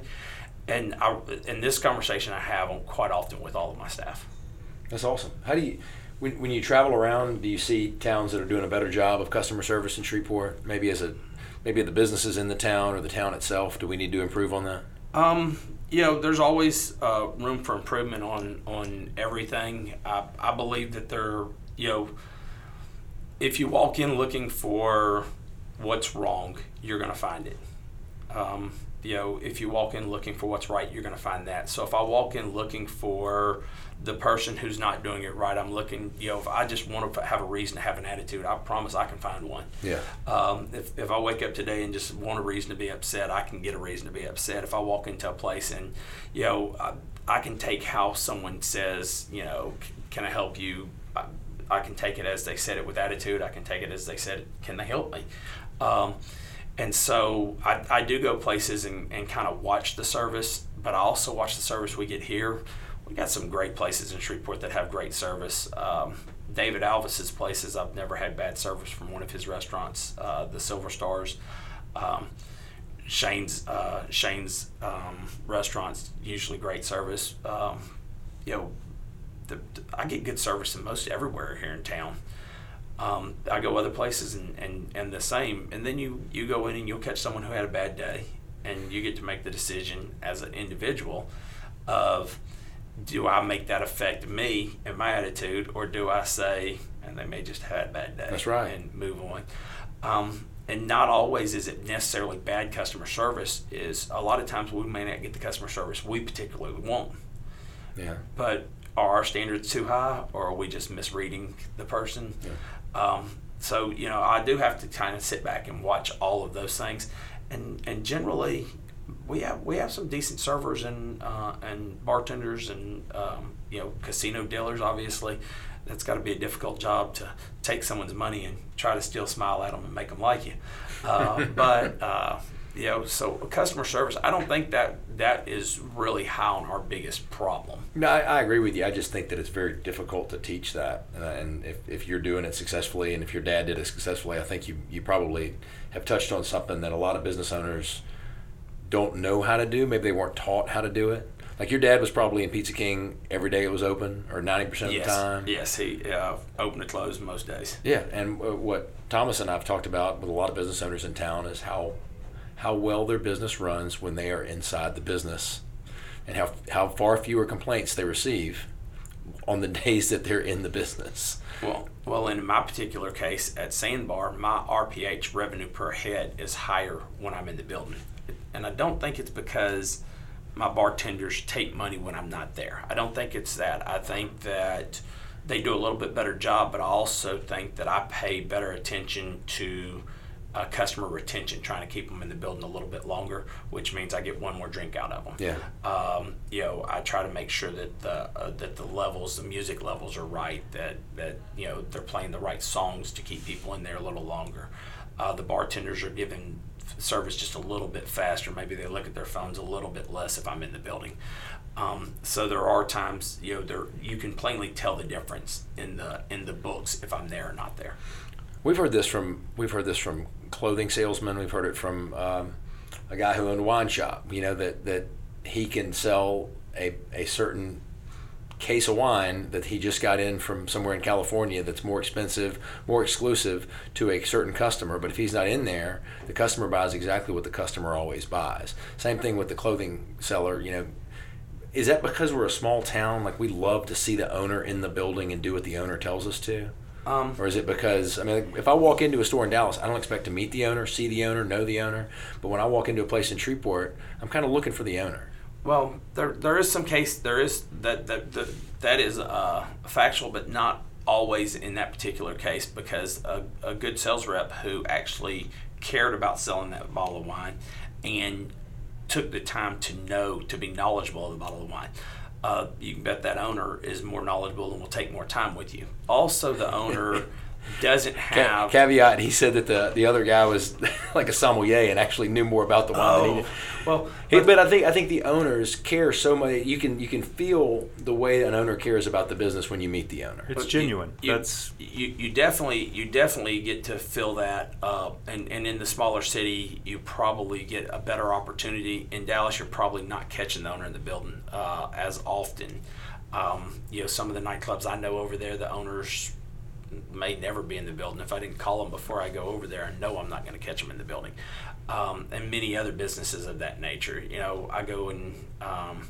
And I, and this conversation I have on quite often with all of my staff. That's awesome. How do you When, when you travel around, do you see towns that are doing a better job of customer service in Shreveport? Maybe as a maybe the businesses in the town or the town itself. Do we need to improve on that? Um, you know, there's always uh, room for improvement on on everything. I, I believe that there, you know, if you walk in looking for what's wrong, you're going to find it. Um, you know, if you walk in looking for what's right, you're going to find that. So if I walk in looking for the person who's not doing it right, I'm looking, you know, if I just want to have a reason to have an attitude, I promise I can find one. Yeah. Um, if, if I wake up today and just want a reason to be upset, I can get a reason to be upset. If I walk into a place and, you know, I, I can take how someone says, you know, can I help you? I, I can take it as they said it with attitude. I can take it as they said, can they help me? Um, and so I, I do go places and, and kind of watch the service, but I also watch the service we get here. We got some great places in Shreveport that have great service. Um, David Alvis's places, I've never had bad service from one of his restaurants, uh, the Silver Stars. Um, Shane's uh, Shane's um, restaurants usually great service. Um, you know, the, I get good service in most everywhere here in town. Um, I go other places and, and, and the same. And then you, you go in and you'll catch someone who had a bad day, and you get to make the decision as an individual of do I make that affect me and my attitude, or do I say, and they may just have had a bad day, That's right. and move on. Um, and not always is it necessarily bad customer service. Is a lot of times we may not get the customer service we particularly want, Yeah. but are our standards too high, or are we just misreading the person? Um, so you know, I do have to kind of sit back and watch all of those things, and and generally, we have we have some decent servers and uh, and bartenders and um, you know casino dealers. Obviously, that's got to be a difficult job to take someone's money and try to still smile at them and make them like you. Uh, but uh, you know, so customer service, I don't think that that is really high on our biggest problem. No, I, I agree with you. I just think that it's very difficult to teach that. Uh, and if, if you're doing it successfully and if your dad did it successfully, I think you, you probably have touched on something that a lot of business owners don't know how to do. Maybe they weren't taught how to do it. Like your dad was probably in Pizza King every day it was open, or 90% of yes, the time. yes, he uh, open and close most days. Yeah, and uh, what Thomas and I've talked about with a lot of business owners in town is how how well their business runs when they are inside the business, and how how far fewer complaints they receive on the days that they're in the business. Well, well, in my particular case at Sandbar, my RPH revenue per head is higher when I'm in the building, and I don't think it's because my bartenders take money when I'm not there. I don't think it's that. I think that they do a little bit better job, but I also think that I pay better attention to uh, customer retention, trying to keep them in the building a little bit longer, which means I get one more drink out of them. Yeah. Um, you know, I try to make sure that the uh, that the levels, the music levels, are right. That that you know they're playing the right songs to keep people in there a little longer. Uh, the bartenders are giving service just a little bit faster. Maybe they look at their phones a little bit less if I'm in the building. Um, so there are times you know there you can plainly tell the difference in the in the books if I'm there or not there. We've heard this from we've heard this from clothing salesmen. We've heard it from um, a guy who owned a wine shop. You know that that he can sell a a certain case of wine that he just got in from somewhere in California that's more expensive, more exclusive to a certain customer. But if he's not in there, the customer buys exactly what the customer always buys. Same thing with the clothing seller. You know, is that because we're a small town? Like we love to see the owner in the building and do what the owner tells us to. Um, Or is it because I mean, if I walk into a store in Dallas, I don't expect to meet the owner, see the owner, know the owner. But when I walk into a place in Shreveport, I'm kind of looking for the owner. Well, there there is some case there is that that that, that is uh, factual, but not always in that particular case because a, a good sales rep who actually cared about selling that bottle of wine and took the time to know to be knowledgeable of the bottle of wine. Uh, you can bet that owner is more knowledgeable and will take more time with you. Also, the owner doesn't Ca- have caveat: He said that the the other guy was like a sommelier and actually knew more about the wine than he Oh, did. well, He- but I think I think the owners care so much. You can you can feel the way an owner cares about the business when you meet the owner. It's But you- genuine. You, That's you, you definitely you definitely get to feel that, uh, and and in the smaller city, you probably get a better opportunity. In Dallas, you're probably not catching the owner in the building uh, as often. Um, you know, some of the nightclubs I know over there, the owners may never be in the building. If I didn't call them before I go over there, I know I'm not going to catch them in the building. Um, and many other businesses of that nature. You know, I go and, um,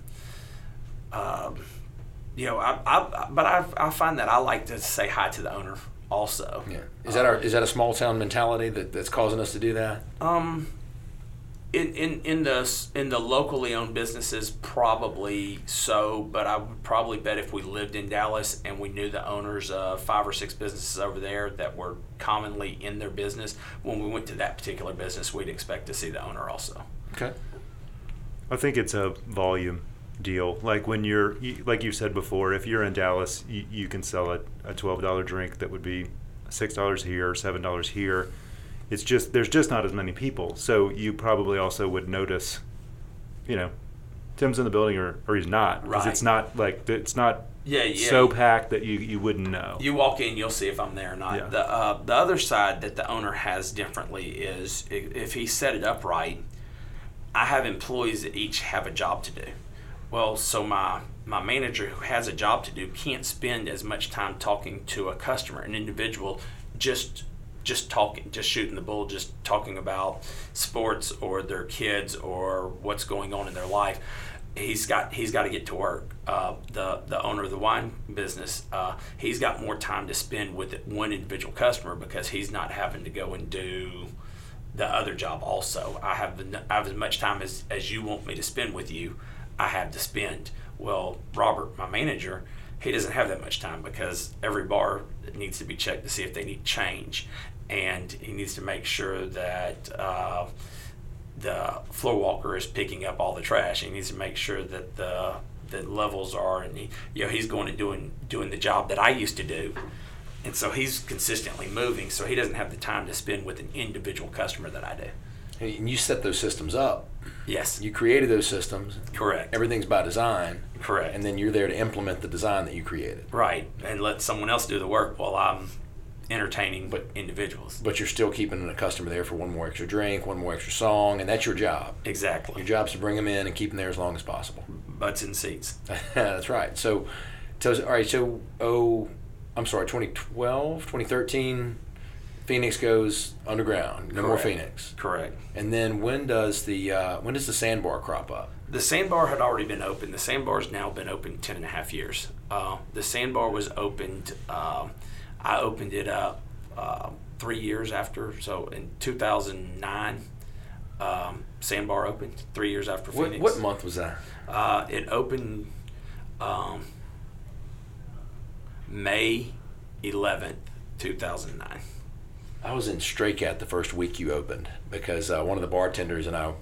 um, you know, I, I, but I, I find that I like to say hi to the owner also. Yeah. Is that our is that a small town mentality that, that's causing us to do that? Um, in, in, in the in the locally owned businesses, probably so. But I would probably bet if we lived in Dallas and we knew the owners of five or six businesses over there that were commonly in their business, when we went to that particular business, we'd expect to see the owner also. Okay. I think it's a volume deal. Like when you're, like you said before, if you're in Dallas, you, you can sell a, a twelve dollar drink that would be six dollars here, seven dollars here. It's just there's just not as many people, so you probably also would notice, you know, Tim's in the building or, or he's not because Right. it's not like it's not Yeah, yeah. so packed that you you wouldn't know. You walk in, you'll see if I'm there or not. Yeah. The uh, the other side that the owner has differently is if, if he set it up right. I have employees that each have a job to do. Well, so my my manager who has a job to do can't spend as much time talking to a customer, an individual, just just talking, just shooting the bull, just talking about sports or their kids or what's going on in their life. He's got he's got to get to work. Uh, the the owner of the wine business, uh, he's got more time to spend with one individual customer because he's not having to go and do the other job also. I have I have as much time as, as you want me to spend with you, I have to spend. Well, Robert, my manager, he doesn't have that much time because every bar needs to be checked to see if they need change. And he needs to make sure that uh, the floor walker is picking up all the trash. He needs to make sure that the the levels are, and he, you know, he's going and doing doing the job that I used to do, and so he's consistently moving. So he doesn't have the time to spend with an individual customer that I do. And you set those systems up. Yes, You created those systems. correct. Everything's by design. correct. And then you're there to implement the design that you created. right, and let someone else do the work while I'm entertaining But- individuals. But you're still keeping a customer there for one more extra drink, one more extra song, and that's your job. Exactly. Your job's to bring them in and keep them there as long as possible. Butts in seats. That's right. So, so all right. So, oh, I'm sorry. 2012, 2013, Phoenix goes underground. No more Phoenix. Correct. And then when does the uh, when does the sandbar crop up? The sandbar had already been open. The sandbar's now been open 10 and a half years. Uh, the sandbar was opened, um, I opened it up uh, three years after. So in 2009, um, sandbar opened, three years after What, Phoenix. what month was that? Uh, it opened um, May 11th, 2009. I was in Stray Cat the first week you opened because uh, one of the bartenders and I,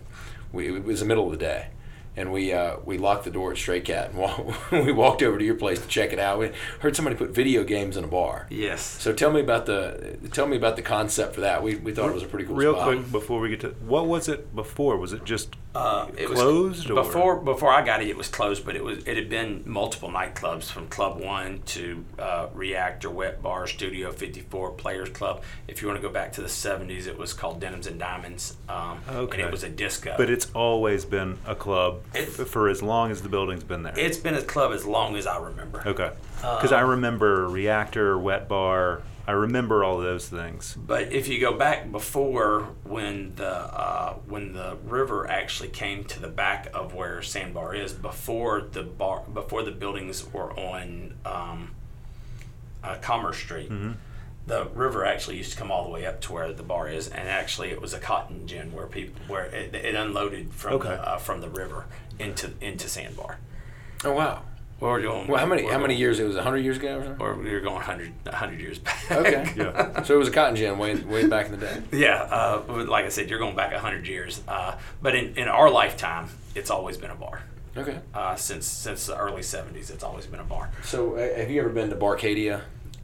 we, it was the middle of the day, and we uh, we locked the door at Stray Cat and we walked over to your place to check it out. We heard somebody put video games in a bar. Yes. So tell me about the tell me about the concept for that. We, we thought it was a pretty cool spot. Real spot. quick before we get to what was it before? Was it just Uh, it closed was or- before before I got it. It was closed, but it was it had been multiple nightclubs from Club One to uh, Reactor, Wet Bar, Studio Fifty Four, Players Club. If you want to go back to the seventies, it was called Denims and Diamonds, um, and Okay. it was a disco. But it's always been a club for as long as the building's been there. it's been a club as long as I remember. okay. Because I remember Reactor, Wet Bar. I remember all those things. But if you go back before when the uh, when the river actually came to the back of where Sandbar is, before the bar, before the buildings were on um, uh, Commerce Street, the river actually used to come all the way up to where the bar is, and actually it was a cotton gin where people where it, it unloaded from Okay. the, uh, from the river into into Sandbar. Oh wow. Going, Well, how many how many years? It was hundred years ago or something. Or you're going 100, 100 years back. Okay. Yeah. So it was a cotton gin way way back in the day. Yeah, uh, like I said, you're going back hundred years. Uh, but in, in our lifetime, it's always been a bar. Okay. Uh, since since the early '70s, it's always been a bar. So uh, have you ever been to Barcadia?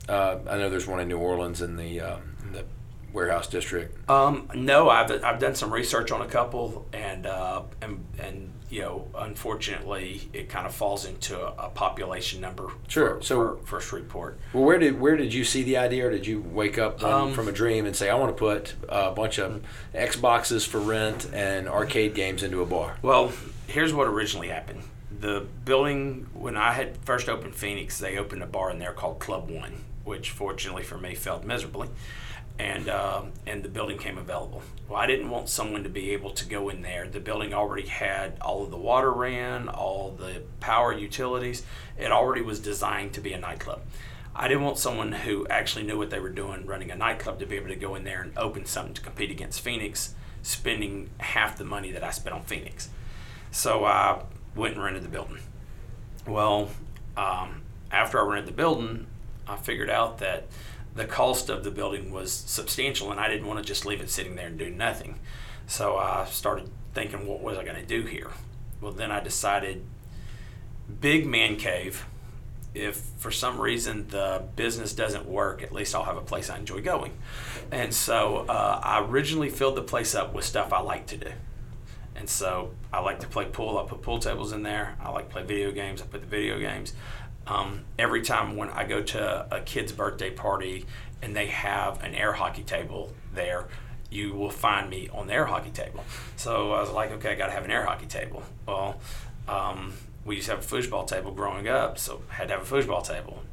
Uh, I know there's one in New Orleans in the uh, in the warehouse district. Um, no, I've, I've done some research on a couple, and uh, and and you know, unfortunately, it kind of falls into a, a population number. Sure, For, so- for, for Shreveport. Well, where did where did you see the idea, or did you wake up Um, from a dream and say, "I want to put a bunch of Xboxes for rent and arcade games into a bar"? Well, here's what originally happened. the building when I had first opened Phoenix, they opened a bar in there called Club One, which fortunately for me failed miserably, and uh, and the building came available. Well, I didn't want someone to be able to go in there. The building already had all of the water ran, all the power utilities. It already was designed to be a nightclub. I didn't want someone who actually knew what they were doing running a nightclub to be able to go in there and open something to compete against Phoenix, spending half the money that I spent on Phoenix. So I went and rented the building. Well, um, after I rented the building, I figured out that the cost of the building was substantial, and I didn't want to just leave it sitting there and do nothing. So I started thinking, what was I going to do here? Well, then I decided big man cave. If for some reason the business doesn't work, at least I'll have a place I enjoy going. And so uh, I originally filled the place up with stuff I like to do. And so I like to play pool. I put pool tables in there. I like to play video games. I put the video games. Um, every time when I go to a kid's birthday party and they have an air hockey table there, you will find me on the air hockey table. So I was like, okay, I got to have an air hockey table. Well, um, we used to have a foosball table growing up, so had to have a foosball table.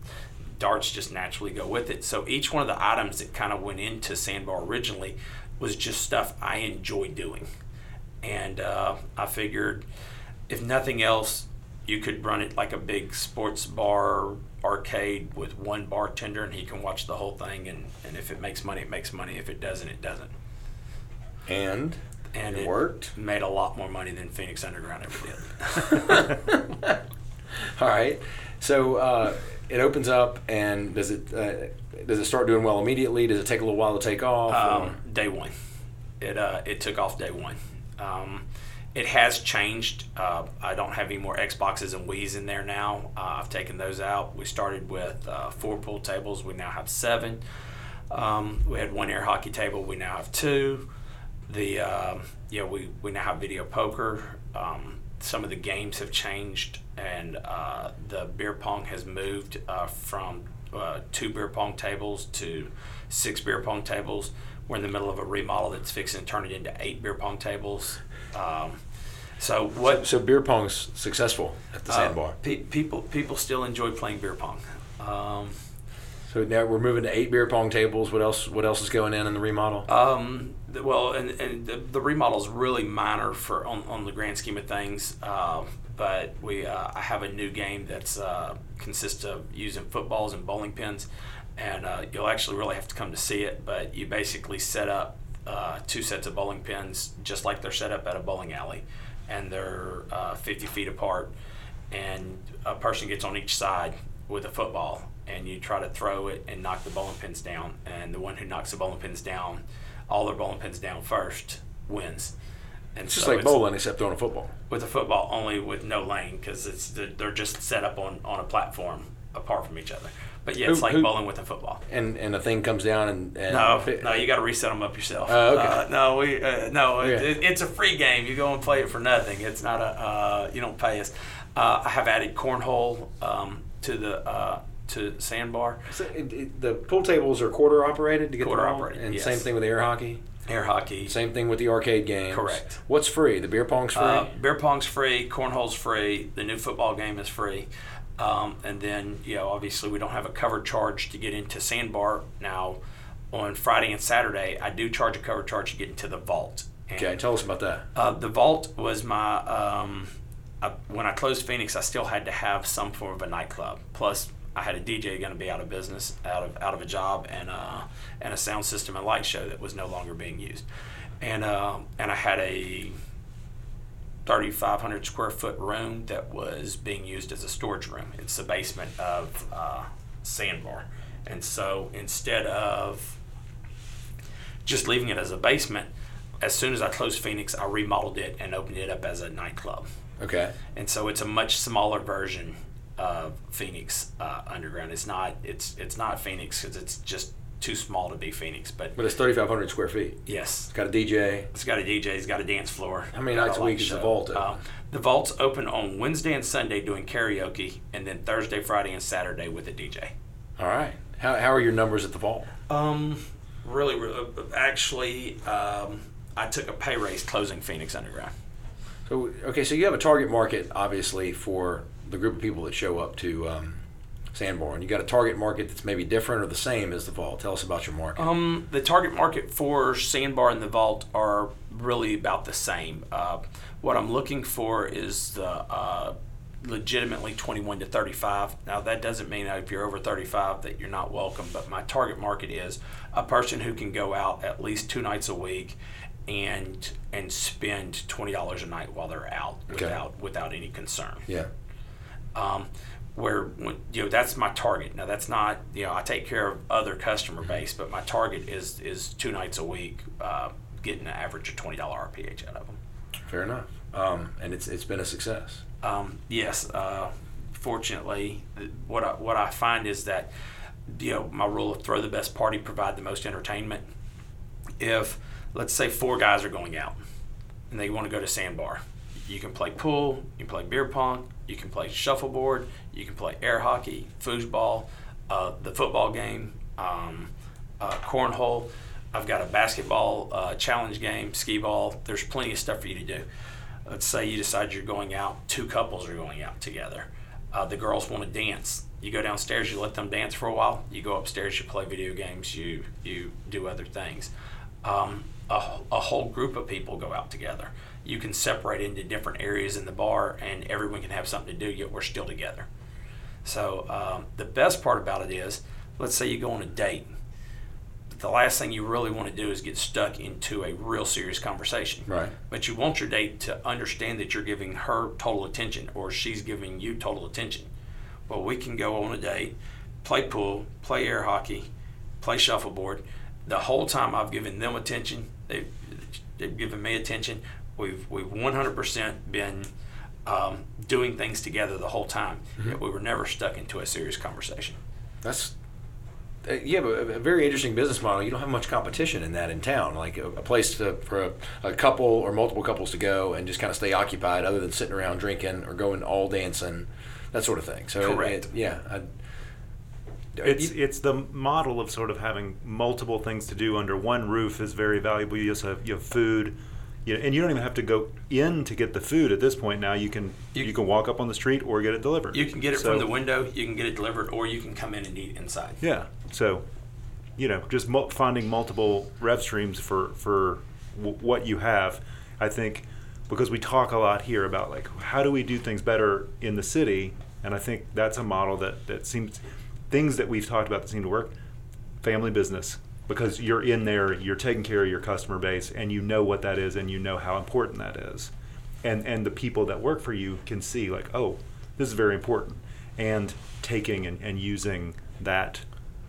Darts just naturally go with it. So each one of the items that kind of went into Sandbar originally was just stuff I enjoy doing. And uh, I figured, if nothing else, you could run it like a big sports bar arcade with one bartender and he can watch the whole thing and, and if it makes money it makes money if it doesn't it doesn't And and it it worked. made a lot more money than phoenix underground ever did All right. So uh, it opens up, and does it uh, does it start doing well immediately? Does it take a little while to take off? um, day one it uh, it took off day one um, it has changed. Uh, i don't have any more xboxes and wii's in there now. Uh, i've taken those out. We started with uh, four pool tables. We now have seven. Um, we had one air hockey table. We now have two. The um yeah we, we now have video poker. Um, some of the games have changed and uh, the beer pong has moved uh, from uh, two beer pong tables to six beer pong tables. We're in the middle of a remodel that's fixing to turn it into eight beer pong tables um, so what so beer pong's successful at the uh, sandbar. pe- people people still enjoy playing beer pong um, So now we're moving to eight beer pong tables. What else? What else is going in in the remodel? Um, well, and, and the, the remodel is really minor for on, on the grand scheme of things. Uh, but we uh, I have a new game that's uh, consists of using footballs and bowling pins, and uh, you'll actually really have to come to see it. But you basically set up uh, two sets of bowling pins just like they're set up at a bowling alley, and they're uh, 50 feet apart, and a person gets on each side with a football and you try to throw it and knock the bowling pins down. And the one who knocks the bowling pins down all their bowling pins down first wins. And It's just like it's- bowling, except throwing a football. with a football only with no lane because it's they're just set up on, on a platform apart from each other but yeah it's Who- like who- bowling with a football And and a thing comes down and, and no, no, you got to reset them up yourself. Oh, okay. Uh, no, we uh, no, it, it, it's a free game. You go and play it for nothing. It's not a uh, you don't pay us. Uh, I have added cornhole um, to the uh, to sandbar, So it, it, the pool tables are quarter operated to get Quarter the operated, and yes. same thing with the air hockey. air hockey. Same thing with the arcade games. Correct. What's free? The beer pong's free. Uh, beer pong's free, cornhole's free, the new football game is free. Um, and then, you know, obviously we don't have a cover charge to get into Sandbar. Now, on Friday and Saturday, I do charge a cover charge to get into the vault. And, okay, tell us about that. Uh, the vault was my. Um, I, when I closed Phoenix, I still had to have some form of a nightclub. Plus, I had a DJ going to be out of business, out of out of a job, and uh, and a sound system and light show that was no longer being used, and uh, and I had a 3,500 square foot room that was being used as a storage room. It's the basement of uh, Sandbar, and so instead of just leaving it as a basement, as soon as I closed Phoenix, I remodeled it and opened it up as a nightclub. Okay. And so it's a much smaller version of Phoenix uh, Underground. It's not it's it's not Phoenix because it's just too small to be Phoenix. But But it's 3,500 square feet. yes, It's got a DJ. it's got a DJ. It's got a dance floor. How many nights a week is the vault? Uh, the vault's open on Wednesday and Sunday doing karaoke, and then Thursday, Friday, and Saturday with a DJ. All right. How, how are your numbers at the vault? Um, really, really actually, um, I took a pay raise closing Phoenix Underground. So okay, so you have a target market obviously for the group of people that show up to um, Sandbar, and you got a target market that's maybe different or the same as the vault. Tell us about your market. Um, the target market for Sandbar and the Vault are really about the same. Uh, what I'm looking for is the uh, legitimately 21 to 35. Now that doesn't mean that if you're over 35 that you're not welcome, but my target market is a person who can go out at least two nights a week and and spend twenty dollars a night while they're out Okay. without without any concern. yeah. Um, where you know that's my target. Now that's not you know I take care of other customer base, but my target is is two nights a week, uh, getting an average of twenty dollar RPH out of them. Fair enough. Um, and it's it's been a success. Um, yes, uh, fortunately, what I, what I find is that you know my rule of throw the best party, provide the most entertainment. If let's say four guys are going out and they want to go to sandbar, you can play pool, you can play beer pong, you can play shuffleboard, you can play air hockey, foosball, uh, the football game, um, uh, cornhole. I've got a basketball uh, challenge game, skee ball. There's plenty of stuff for you to do let's say you decide you're going out, two couples are going out together. Uh, the girls want to dance. You go downstairs, you let them dance for a while. You go upstairs, you play video games, you you do other things. Um, a, a whole group of people go out together. You can separate into different areas in the bar, and everyone can have something to do. Yet we're still together. So um, the best part about it is, let's say you go on a date. The last thing you really want to do is get stuck into a real serious conversation Right. but you want your date to understand that you're giving her total attention or she's giving you total attention. Well, we can go on a date, play pool, play air hockey, play shuffleboard. The whole time I've given them attention, they've, they've given me attention. We've, we've 100% been um, doing things together the whole time. Yet we were never stuck into a serious conversation. That's uh, you have a, a very interesting business model. You don't have much competition in that in town, like a, a place to, for a, a couple or multiple couples to go and just kind of stay occupied, other than sitting around drinking or going all dancing, that sort of thing. So it- Correct. it- yeah. I, It's you- it's the model of sort of having multiple things to do under one roof is very valuable. You also have you have food, you know, and you don't even have to go in to get the food at this point. Now you can You- you, can walk up on the street or get it delivered. You can get it So- from the window, you can get it delivered, or you can come in and eat inside. Yeah. So, you know, just mul- finding multiple rev streams for for w- what you have, I think, because we talk a lot here about like how do we do things better in the city, and I think that's a model that that seems things that we've talked about that seem to work. Family business. Because you're in there, you're taking care of your customer base, and you know what that is, and you know how important that is, and and the people that work for you can see like, oh, this is very important, and taking and, and using that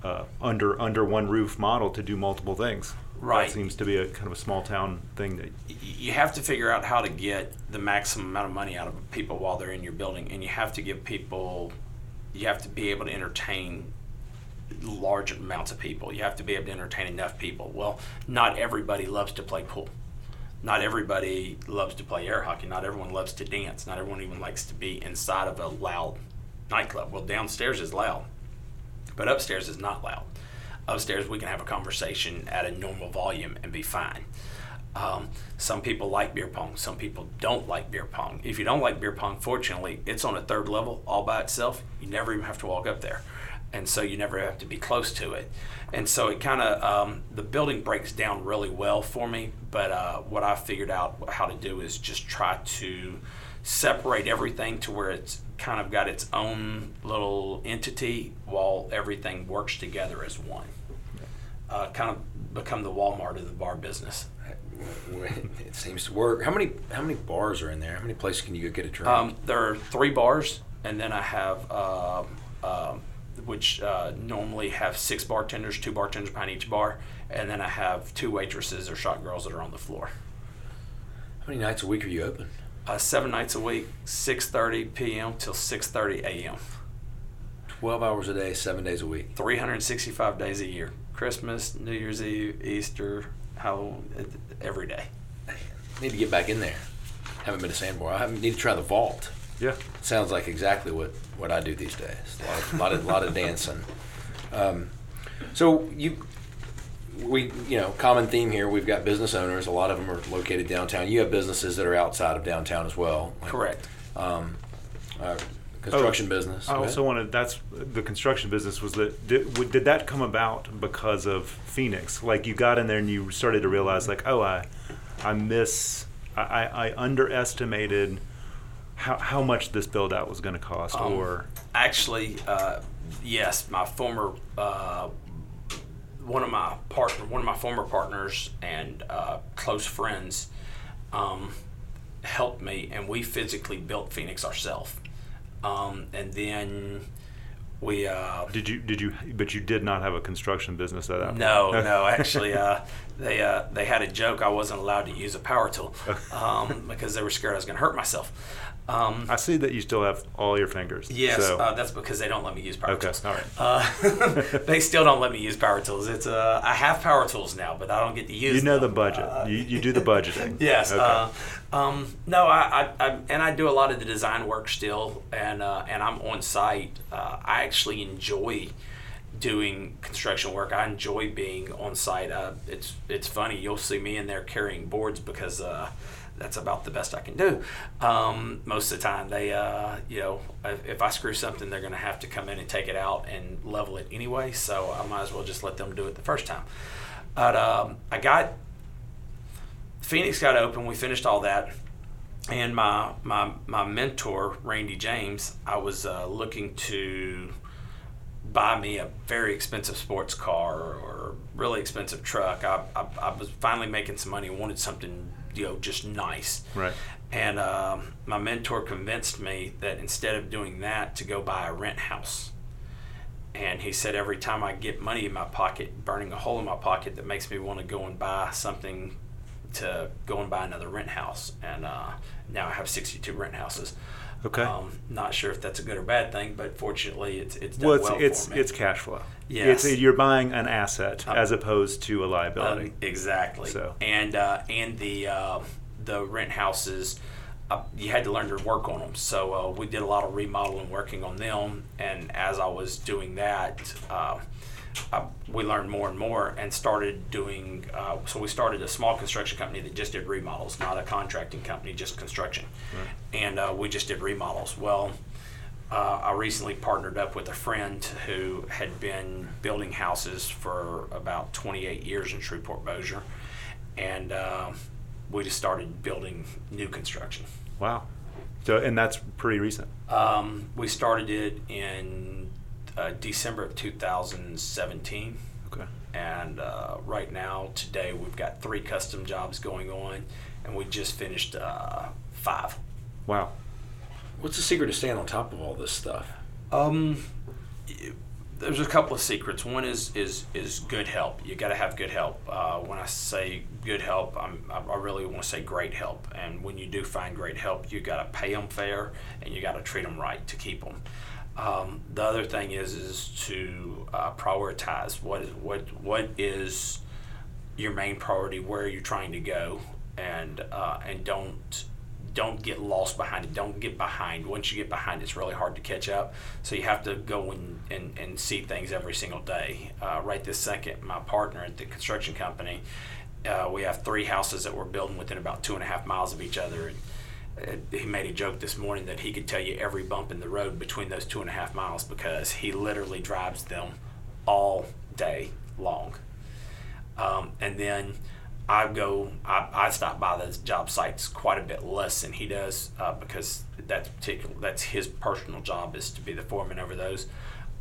uh, under under one roof model to do multiple things. Right. That seems to be a kind of a small town thing that you have to figure out how to get the maximum amount of money out of people while they're in your building and you have to give people you have to be able to entertain large amounts of people you have to be able to entertain enough people well not everybody loves to play pool not everybody loves to play air hockey not everyone loves to dance not everyone even likes to be inside of a loud nightclub well downstairs is loud but upstairs is not loud. Upstairs, we can have a conversation at a normal volume and be fine. Um, some people like beer pong. Some people don't like beer pong. If you don't like beer pong, fortunately, it's on a third level all by itself. You never even have to walk up there, and so you never have to be close to it. And so it kind of um, the building breaks down really well for me. But uh, what I figured out how to do is just try to separate everything to where it's kind of got its own little entity while everything works together as one. Uh, kind of become the Walmart of the bar business. it seems to work. How many how many bars are in there? How many places can you go get a drink? Um, there are three bars, and then I have, um um, which uh, normally have six bartenders, two bartenders behind each bar, and then I have two waitresses or shot girls that are on the floor. How many nights a week are you open? Uh, seven nights a week, 6:30 p.m. till 6:30 a.m. Twelve hours a day, seven days a week. 365 days a year. Christmas, New Year's Eve, Easter, Halloween, every day. Need to get back in there. Haven't been to Sandbar. I haven't, need to try the vault. Yeah. Sounds like exactly what, what I do these days. A lot of, lot of, lot of dancing. Um, so you we you know common theme here. We've got business owners. A lot of them are located downtown. You have businesses that are outside of downtown as well. like, Correct. Um, uh, construction Oh, business. I Go also ahead. wanted that's the construction business was that did, did that come about because of Phoenix? Like you got in there and you started to realize like oh I I miss I, I I underestimated how how much this build out was going to cost Um, or Actually, uh, yes, my former uh, one of my partner, one of my former partners and uh, close friends, um, helped me, and we physically built Phoenix ourselves. Um, and then we uh, did you did you but you did not have a construction business at that point? no, no. Actually, uh, they uh, they had a joke. I wasn't allowed to use a power tool um, because they were scared I was going to hurt myself. Um, I see that you still have all your fingers. yes, So, uh, that's because they don't let me use power okay. tools. All right. Uh, they still don't let me use power tools. It's uh, I have power tools now, but I don't get to use. You know the budget. Uh, you, you do the budgeting. Yes. Okay. Uh, um, no, I, I, I and I do a lot of the design work still, and uh, and I'm on site. Uh, I actually enjoy doing construction work. I enjoy being on site. Uh, it's it's funny. You'll see me in there carrying boards because. That's about the best I can do. Um, most of the time, they, uh, you know, if, if I screw something, they're going to have to come in and take it out and level it anyway. So I might as well just let them do it the first time. But um, I got Phoenix got open. We finished all that, and my my my mentor Randy James, I was uh, looking to buy me a very expensive sports car or really expensive truck. I, I, I was finally making some money. Wanted something you know just nice. Right. And um, my mentor convinced me that instead of doing that, to go buy a rent house. And he said every time I get money in my pocket, burning a hole in my pocket, that makes me want to go and buy something to go and buy another rent house. And uh, now I have 62 rent houses. Okay. Um, not sure if that's a good or bad thing, but fortunately, it's it's done well, it's well it's it's cash flow. Yes. It's you're buying an asset Um, as opposed to a Um, liability. exactly. So. And uh, and the uh, the rent houses, uh, you had to learn to work on them. So uh, we did a lot of remodeling, working on them. And as I was doing that, uh, we learned more and more, and started doing. Uh, so we started a small construction company that just did remodels, not a contracting company, just construction. And uh, we just did remodels. Well. Uh, I recently partnered up with a friend who had been building houses for about 28 years in Shreveport Bossier, and uh, we just started building new construction. wow. So and that's pretty recent. Um, we started it in uh, December of 2017, Okay. and uh, right now, today, we've got three custom jobs going on, and we just finished uh, five. Wow. What's the secret to staying on top of all this stuff? Um, y- there's a couple of secrets. One is is is good help. You got to have good help. Uh, when I say good help, I'm, I I really want to say great help. And when you do find great help, you got to pay them fair and you got to treat them right to keep them. Um, the other thing is is to uh, prioritize what is what what is your main priority. Where are you trying to go? And uh, and don't don't get lost behind it. Don't get behind. Once you get behind, it's really hard to catch up. So you have to go and, and, and see things every single day. Uh, right this second, my partner at the construction company, uh, we have three houses that we're building within about two and a half miles of each other. He made a joke this morning that he could tell you every bump in the road between those two and a half miles because he literally drives them all day long. Um, and then I go, I, I stop by those job sites quite a bit less than he does uh, because that's particular. That's his personal job is to be the foreman over those.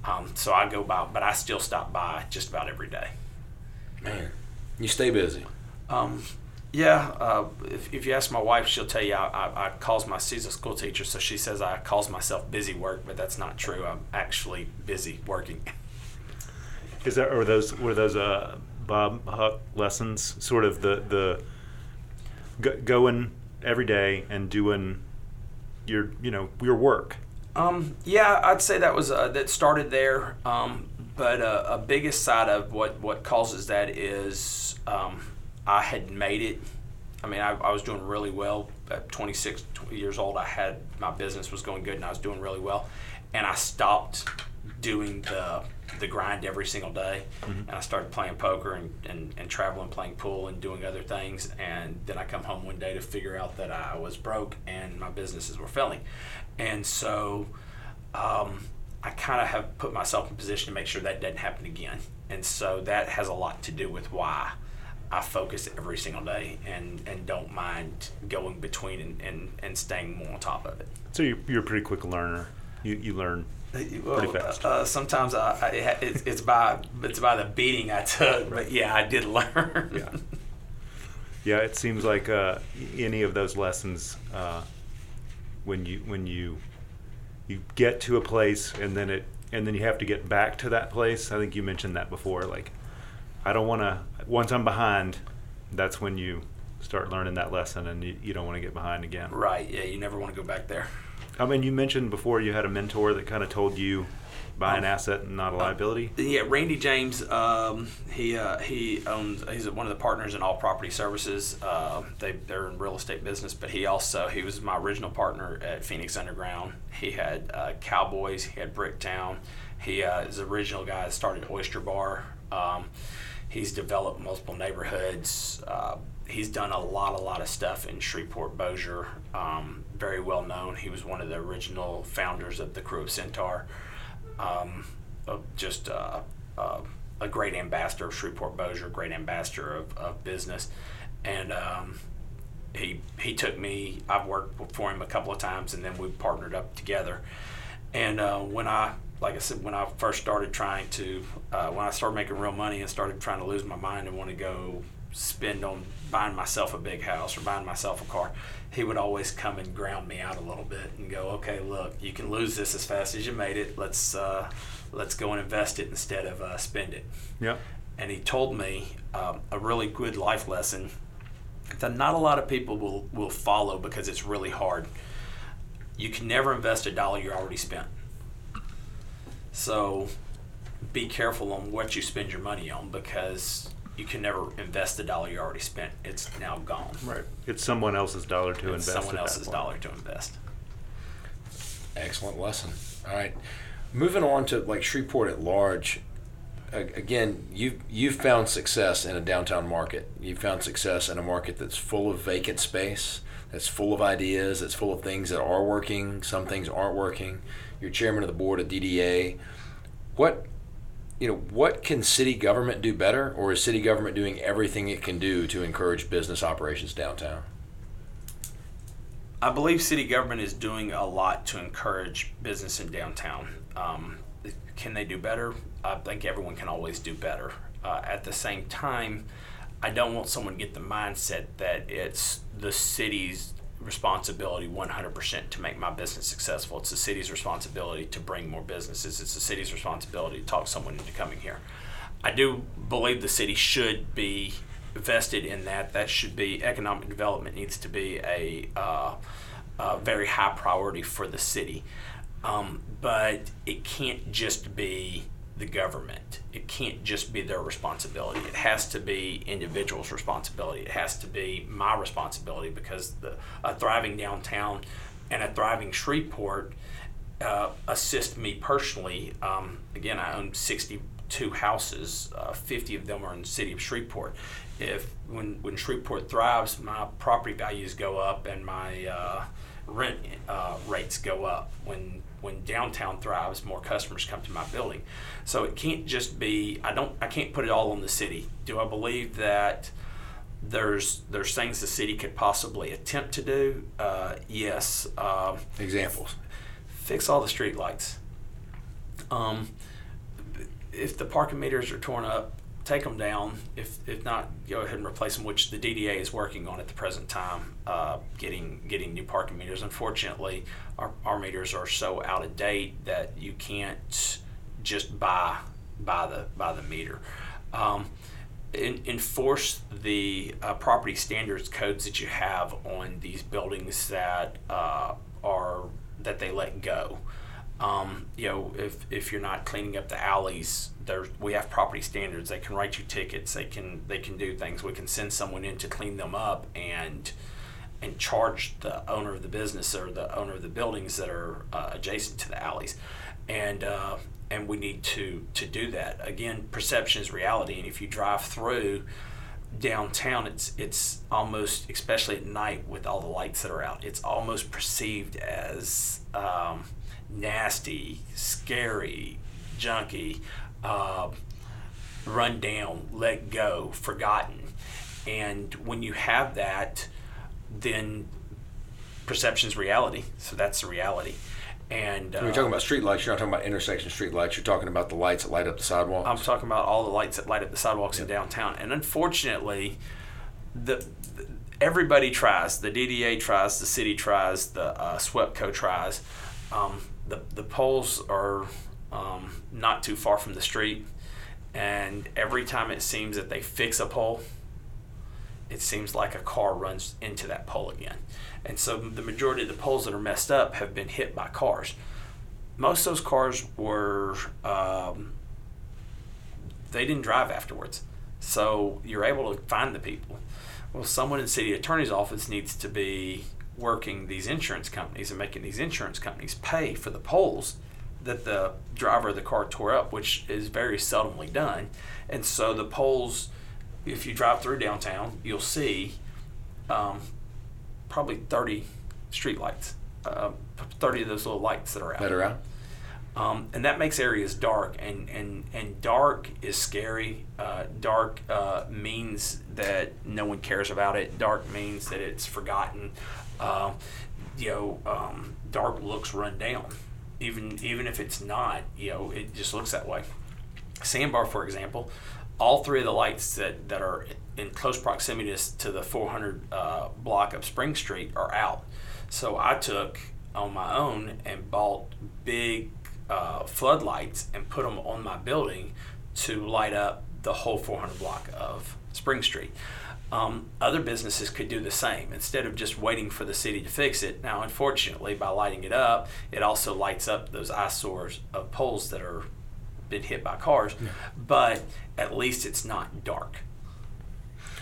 Um, so I go by, but I still stop by just about every day. Man, you stay busy. Um, yeah, uh, if, if you ask my wife, she'll tell you I, I, I calls my she's a school teacher, so she says I calls myself busy work, but that's not true. I'm actually busy working. Is that or those were those uh, Bob Huck lessons? Sort of the the go, going every day and doing your you know your work. Um, yeah, I'd say that was uh, that started there. Um, but uh, a biggest side of what what causes that is um, I had made it. I mean, I, I was doing really well at 26 years old. I had my business was going good, and I was doing really well. And I stopped doing the the grind every single day. And I started playing poker and, and, and traveling, playing pool, and doing other things. And then I come home one day to figure out that I was broke and my businesses were failing. And so um, I kind of have put myself in position to make sure that doesn't happen again. And so that has a lot to do with why I focus every single day and, and don't mind going between and, and, and staying more on top of it. So you're, you're a pretty quick learner. You, you learn. Well, fast. Uh, sometimes I, I, it's, it's by it's by the beating I took, but yeah, I did learn. Yeah. Yeah, it seems like uh, any of those lessons, uh, when you when you you get to a place and then it and then you have to get back to that place. I think you mentioned that before. Like, I don't want to. Once I'm behind, that's when you start learning that lesson, and you, you don't want to get behind again. Right. Yeah. You never want to go back there. I mean, you mentioned before you had a mentor that kind of told you buy an Um, asset and not a liability. Yeah, Randy James. Um, he uh, he owns. He's one of the partners in All Property Services. Uh, they they're in real estate business, but he also he was my original partner at Phoenix Underground. He had uh, Cowboys. He had Bricktown. He uh, is the original guy that started Oyster Bar. Um, he's developed multiple neighborhoods. Uh, he's done a lot, a lot of stuff in Shreveport, Bossier. Um, very well known. He was one of the original founders of the Krewe of Centaur um, just uh, uh, a great ambassador of Shreveport Bossier, great ambassador of, of business, and um, he he took me. I've worked for him a couple of times, and then we partnered up together. And uh, when I, like I said, when I first started trying to, uh, when I started making real money and started trying to lose my mind and want to go spend on buying myself a big house or buying myself a car, he would always come and ground me out a little bit and go, okay, look, you can lose this as fast as you made it. Let's uh, let's go and invest it instead of uh, spend it. Yeah. And he told me um, a really good life lesson that not a lot of people will will follow because it's really hard. You can never invest a dollar you already spent. So be careful on what you spend your money on because you can never invest the dollar you already spent. It's now gone. Right. It's someone else's dollar to It's invest. someone else's dollar to invest. Excellent lesson. All right, moving on to like Shreveport at large. Again, you you've found success in a downtown market. You've found success in a market that's full of vacant space, that's full of ideas, that's full of things that are working. Some things aren't working. You're chairman of the board of DDA. What you know, what can city government do better, or is city government doing everything it can do to encourage business operations downtown? I believe city government is doing a lot to encourage business in downtown. Um, can they do better? I think everyone can always do better. Uh, at the same time, I don't want someone to get the mindset that it's the city's responsibility 100% to make my business successful. It's the city's responsibility to bring more businesses. It's the city's responsibility to talk someone into coming here. I do believe the city should be vested in that. That should be economic development needs to be a, uh, a very high priority for the city. Um, but it can't just be the government. It can't just be their responsibility. It has to be individuals' responsibility. It has to be my responsibility because the, a thriving downtown and a thriving Shreveport uh, assist me personally. Um, again, I own 62 houses. Uh, 50 of them are in the city of Shreveport. If when when Shreveport thrives, my property values go up and my uh, rent uh, rates go up. When when downtown thrives, more customers come to my building. So it can't just be. I don't. I can't put it all on the city. Do I believe that? There's there's things the city could possibly attempt to do. Uh, yes. Um, Examples. fix all the street lights. Um, if the parking meters are torn up, take them down. If, if not, go ahead and replace them, which the DDA is working on at the present time, uh, getting getting new parking meters. Unfortunately, our, our meters are so out of date that you can't just buy buy the buy the meter. Um, en- enforce the uh, property standards codes that you have on these buildings that uh, are that they let go. Um, you know, if, if you're not cleaning up the alleys, there we have property standards. They can write you tickets. They can they can do things. We can send someone in to clean them up and and charge the owner of the business or the owner of the buildings that are uh, adjacent to the alleys. and uh, and we need to to do that. Again, perception is reality, and if you drive through downtown, it's it's almost, especially at night with all the lights that are out, it's almost perceived as um, nasty, scary, junky, uh, run down, let go, forgotten. And when you have that, then perception's reality. So that's the reality. And When you're talking about street lights, you're not talking about intersection street lights. You're talking about the lights that light up the sidewalks. I'm talking about all the lights that light up the sidewalks in downtown. And unfortunately, the, the- everybody tries. The DDA tries. The city tries. The uh, SWEPCO tries. Um, the the poles are um, not too far from the street, and every time it seems that they fix a pole, it seems like a car runs into that pole again. And so the majority of the poles that are messed up have been hit by cars. Most of those cars were um, they didn't drive afterwards. So you're able to find the people. Well, someone in the city attorney's office needs to be working these insurance companies and making these insurance companies pay for the poles that the driver of the car tore up, which is very seldomly done. And so the poles, if you drive through downtown, you'll see um, probably 30 street lights, uh, 30 of those little lights that are out. that are out. Um, and that makes areas dark, and, and, and dark is scary. Uh, dark uh, means that no one cares about it. Dark means that it's forgotten. Uh, you know, um, dark looks run down, even even if it's not. You know, it just looks that way. Sandbar, for example, all three of the lights that, that are in close proximity to the 400 uh, block of Spring Street are out. So I took on my own and bought big uh, floodlights and put them on my building to light up the whole 400 block of Spring Street. Um, other businesses could do the same instead of just waiting for the city to fix it. Now, unfortunately, by lighting it up, it also lights up those eyesores of poles that are been hit by cars. But at least it's not dark.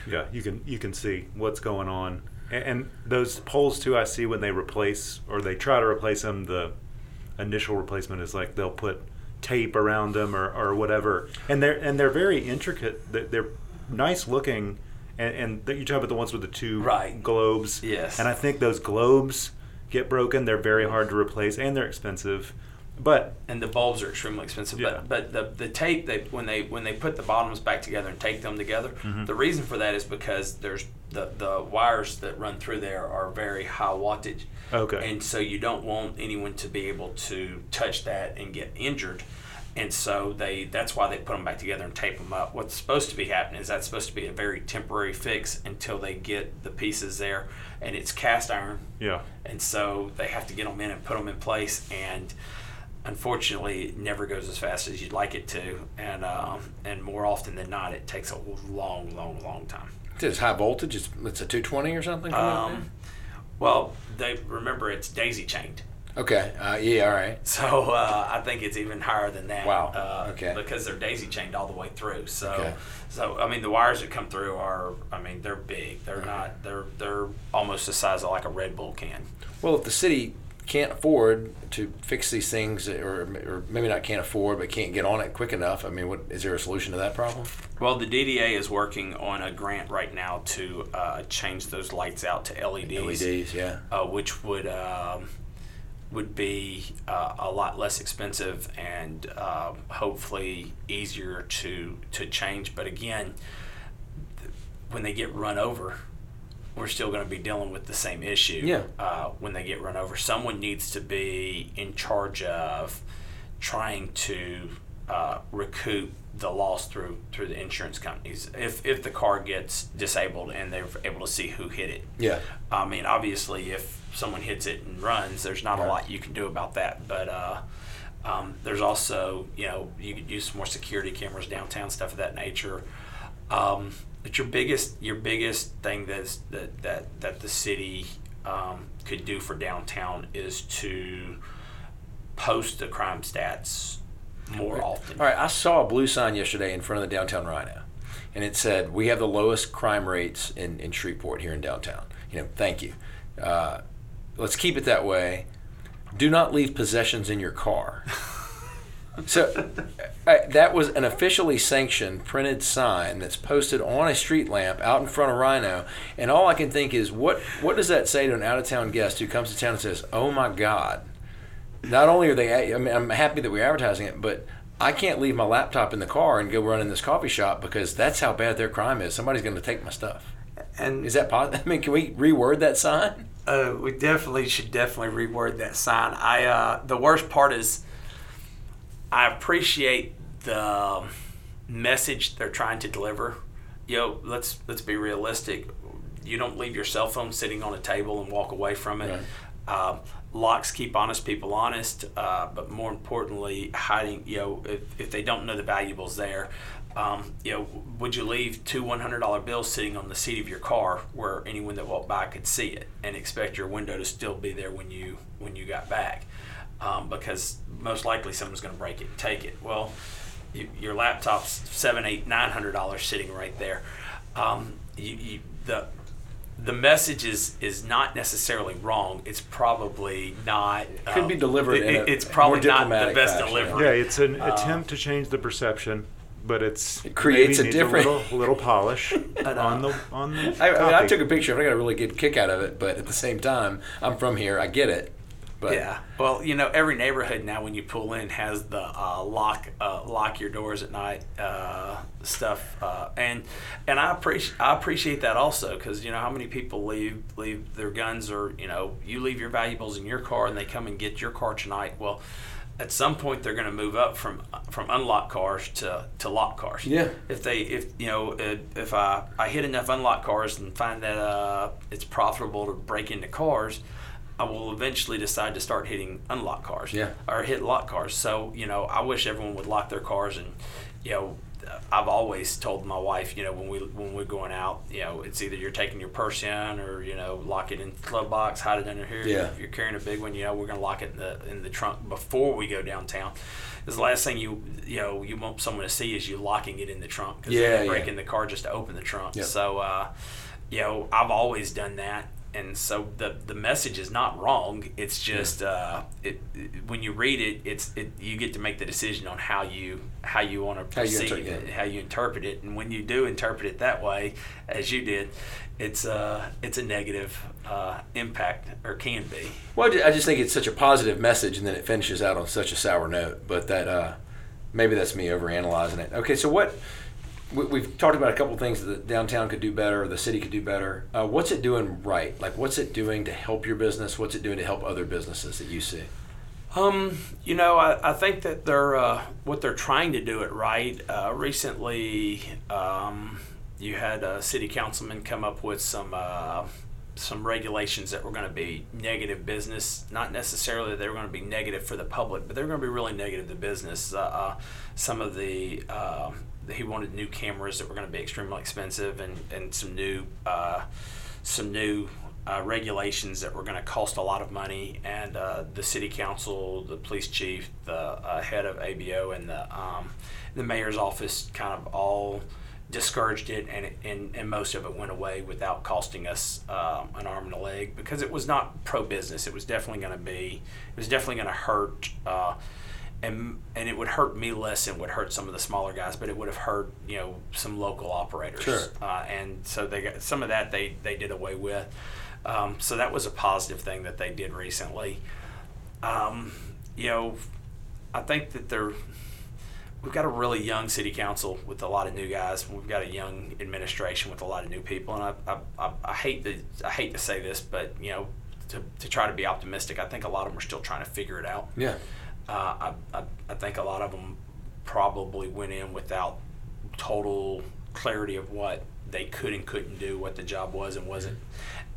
Yeah, you can you can see what's going on, and, and those poles too. I see when they replace or they try to replace them. The initial replacement is like they'll put tape around them or, or whatever, and they're and they're very intricate. They're, they're nice looking, and, and you talk about the ones with the two Right. globes. Yes. and I think those globes get broken. They're very hard to replace, and they're expensive. But and the bulbs are extremely expensive. Yeah. But but the, the tape they when they when they put the bottoms back together and tape them together, Mm-hmm. the reason for that is because there's the the wires that run through there are very high wattage. Okay. And so you don't want anyone to be able to touch that and get injured. And so they that's why they put them back together and tape them up. What's supposed to be happening is that's supposed to be a very temporary fix until they get the pieces there, and it's cast iron yeah, and so they have to get them in and put them in place and unfortunately it never goes as fast as you'd like it to and um, and more often than not it takes a long long long time It's high voltage. It's, it's a 220 or something. um, well they remember it's daisy chained there? Okay. Uh, yeah. All right. so uh, I think it's even higher than that. Wow. Uh, Okay. Because they're daisy chained all the way through. So, Okay. so I mean, the wires that come through are, I mean, they're big. They're not. They're they're almost the size of like a Red Bull can. Well, if the city can't afford to fix these things, or, or maybe not can't afford, but can't get on it quick enough, I mean, what is there a solution to that problem? Well, the DDA is working on a grant right now to uh, change those lights out to LEDs, LEDs, yeah. Uh, which would um, would be uh, a lot less expensive and um, hopefully easier to to change. But again, th- when they get run over, we're still going to be dealing with the same issue. Yeah. Uh, when they get run over, someone needs to be in charge of trying to uh, recoup the loss through through the insurance companies. If if the car gets disabled and they're able to see who hit it. Yeah. I mean, obviously, if someone hits it and runs, there's not a lot you can do about that. But uh, um, there's also, you know, you could use some more security cameras downtown, stuff of that nature. Um, but your biggest, your biggest thing that's, that that that the city um, could do for downtown is to post the crime stats more often. All right, I saw a blue sign yesterday in front of the downtown Rhino, and it said, "We have the lowest crime rates in, in Shreveport here in downtown." You know, thank you. Uh, let's keep it that way. Do not leave possessions in your car. So uh, that was an officially sanctioned printed sign that's posted on a street lamp out in front of Rhino, and all I can think is, what what does that say to an out of town guest who comes to town and says, "Oh my God"? Not only are they, I mean, I'm happy that we're advertising it, but I can't leave my laptop in the car and go run in this coffee shop because that's how bad their crime is. Somebody's going to take my stuff. And Is that possible? I mean, can we reword that sign? Uh, we definitely should definitely reword that sign. I uh, the worst part is I appreciate the message they're trying to deliver. Yo, let's let's be realistic. You don't leave your cell phone sitting on a table and walk away from it. Um, locks keep honest people honest, uh, but more importantly, hiding. You know, if, if they don't know the valuables there, um, you know, would you leave two one hundred dollar bills sitting on the seat of your car where anyone that walked by could see it and expect your window to still be there when you when you got back? Um, because most likely someone's going to break it and take it. Well, you, your laptop's seven, eight, nine hundred dollars sitting right there. Um, you, you, the the message is is not necessarily wrong. It's probably not. Could be delivered it- in a it's probably more not the best fashion, delivery. Yeah, it's an attempt to change the perception, but it's It creates a needs different- little, little polish uh, on the on the. I, I mean, I took a picture. of it. I got a really good kick out of it, but at the same time, I'm from here. I get it. But Yeah. Well, you know, every neighborhood now when you pull in has the uh, lock uh, lock your doors at night uh, stuff, uh, and and I appreciate I appreciate that also because you know how many people leave leave their guns or you know you leave your valuables in your car and they come and get your car tonight. Well. At some point, they're going to move up from from unlocked cars to, to locked cars. Yeah. If they if you know if, I, I hit enough unlocked cars and find that uh, it's profitable to break into cars, I will eventually decide to start hitting unlocked cars. Yeah. Or hit lock cars. So, you know, I wish everyone would lock their cars and, you know, I've always told my wife, you know, when we when we're going out, you know, it's either you're taking your purse in or you know, lock it in the glove box, hide it under here. Yeah. If you're carrying a big one, you know, we're gonna lock it in the in the trunk before we go downtown. Because the last thing you you know you want someone to see is you locking it in the trunk. Because Yeah, they're yeah. breaking the car just to open the trunk. Yep. So, uh, you know, I've always done that. And so the the message is not wrong. It's just uh, it, it- when you read it, it's it, you get to make the decision on how you how you want to perceive it, how you interpret it. And when you do interpret it that way, as you did, it's uh it's a negative uh, impact or can be. Well, I I just think it's such a positive message, and then it finishes out on such a sour note. But that uh, maybe that's me overanalyzing it. Okay, so what we, we've talked about a couple things that downtown could do better, or the city could do better. Uh, what's it doing right? Like, what's it doing to help your business? What's it doing to help other businesses that you see? Um, you know, I, I think that they're uh, what they're trying to do it right. Uh, recently, um, you had a city councilman come up with some uh, some regulations that were going to be negative business. Not necessarily they were going to be negative for the public, but they're going to be really negative to business. Uh, uh, some of the uh, he wanted new cameras that were going to be extremely expensive, and and some new uh, some new uh, regulations that were going to cost a lot of money, and uh, the city council, the police chief, the uh, head of ABO, and the um, the mayor's office kind of all discouraged it, and, it, and and most of it went away without costing us um, an arm and a leg because it was not pro business. It was definitely going to be. It was definitely going to hurt. And, and it would hurt me less and would hurt some of the smaller guys, but it would have hurt you know some local operators. Sure. Uh, and so they got some of that they they did away with. Um, so that was a positive thing that they did recently. Um, you know, I think that they're we've got a really young city council with a lot of new guys. We've got a young administration with a lot of new people, and I, I, I, I hate to I hate to say this, but you know, to, to try to be optimistic, I think a lot of them are still trying to figure it out. Yeah. Uh, I, I, I think a lot of them probably went in without total clarity of what they could and couldn't do, what the job was and wasn't.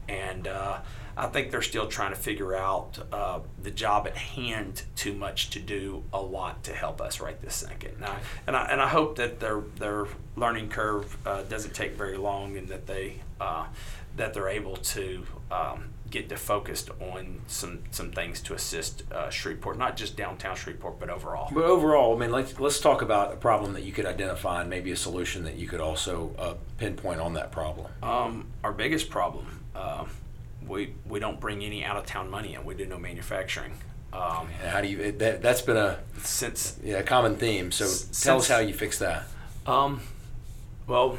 And uh, I think they're still trying to figure out uh, the job at hand too much to do a lot to help us right this second. And I, and I, and I hope that their, their learning curve uh, doesn't take very long and that they uh, that they're able to um, get to focused on some some things to assist uh, Shreveport, not just downtown Shreveport, but overall. But overall, I mean, let's let's talk about a problem that you could identify and maybe a solution that you could also uh, pinpoint on that problem. Um, our biggest problem, uh, we we don't bring any out of town money in. We do no manufacturing. Um, And how do you? That, that's been a since yeah, a common theme. So tell us how you fix that. Um, well,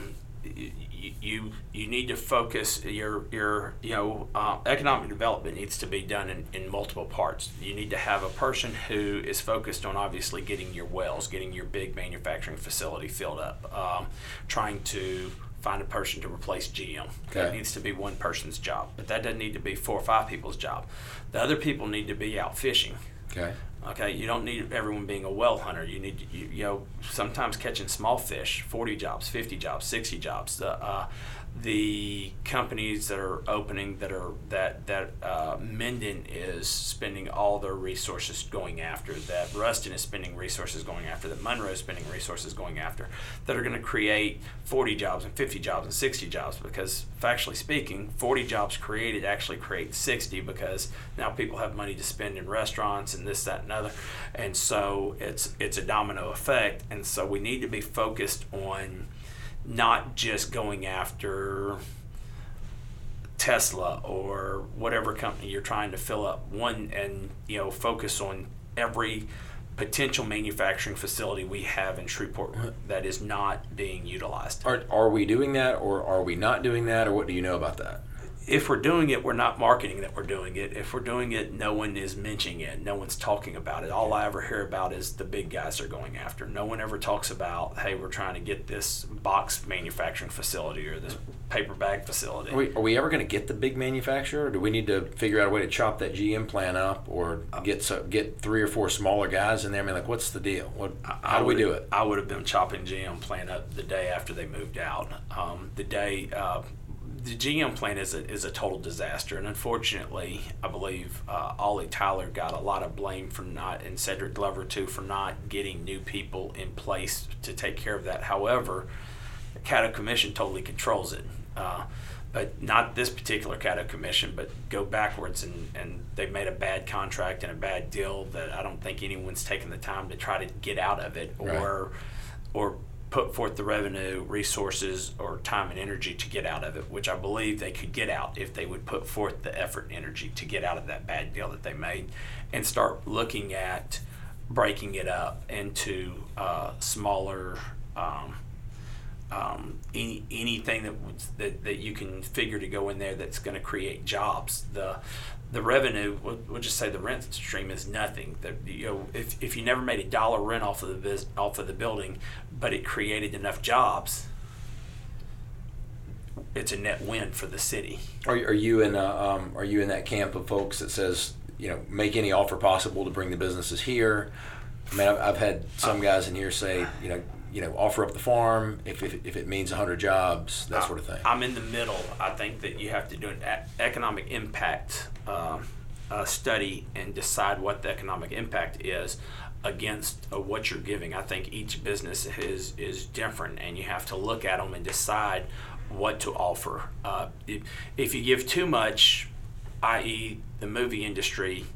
you you need to focus your your you know uh, economic development needs to be done in, in multiple parts. You need to have a person who is focused on obviously getting your wells, getting your big manufacturing facility filled up, um, trying to find a person to replace GM. That needs to be one person's job, but that doesn't need to be four or five people's job. The other people need to be out fishing. Okay. Okay, you don't need everyone being a well hunter. You need you, you know sometimes catching small fish, forty jobs, fifty jobs, sixty jobs. The uh, the companies that are opening that are that that uh, Minden is spending all their resources going after. That Ruston is spending resources going after. That Monroe is spending resources going after. That are going to create forty jobs and fifty jobs and sixty jobs because factually speaking, forty jobs created actually create sixty because now people have money to spend in restaurants and this that and other, and so it's it's a domino effect. And so we need to be focused on not just going after Tesla or whatever company you're trying to fill up one and you know focus on every potential manufacturing facility we have in Shreveport that is not being utilized. Are are we doing that, or are we not doing that, or what do you know about that? If we're doing it, we're not marketing that we're doing it. If we're doing it, no one is mentioning it. No one's talking about it. All I ever hear about is the big guys are going after. No one ever talks about, hey, we're trying to get this box manufacturing facility or this paper bag facility. Are we, are we ever going to get the big manufacturer? Or do we need to figure out a way to chop that GM plant up, or get so, get three or four smaller guys in there? I mean, like, what's the deal? What? How do we do it? I would have been chopping GM plant up the day after they moved out. Um, the day uh, the GM plant is a, is a total disaster, and unfortunately, I believe uh, Ollie Tyler got a lot of blame for not, and Cedric Glover too, for not getting new people in place to take care of that. However, the Caddo Commission totally controls it. Uh, but not this particular Caddo Commission, but go backwards and, and they made a bad contract and a bad deal that I don't think anyone's taken the time to try to get out of it Right. or or put forth the revenue, resources, or time and energy to get out of it, which I believe they could get out if they would put forth the effort and energy to get out of that bad deal that they made and start looking at breaking it up into uh, smaller. Um, um, any anything that, that that you can figure to go in there that's going to create jobs. The the revenue, we'll, we'll just say the rent stream is nothing. That you know, if, if you never made a dollar rent off of the bus off of the building, but it created enough jobs, it's a net win for the city. Are, are you in uh, um, Are you in that camp of folks that says you know make any offer possible to bring the businesses here? I mean, I've, I've had some guys in here say you know you know offer up the farm if if, if it means hundred jobs that sort of thing. I'm in the middle. I think that you have to do an economic impact um, uh, study and decide what the economic impact is against uh, what you're giving. I think each business is is different, and you have to look at them and decide what to offer. Uh, if, if you give too much, i.e., the movie industry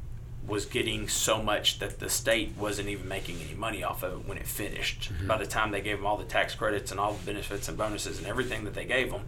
was getting so much that the state wasn't even making any money off of it when it finished. By the time they gave them all the tax credits and all the benefits and bonuses and everything that they gave them,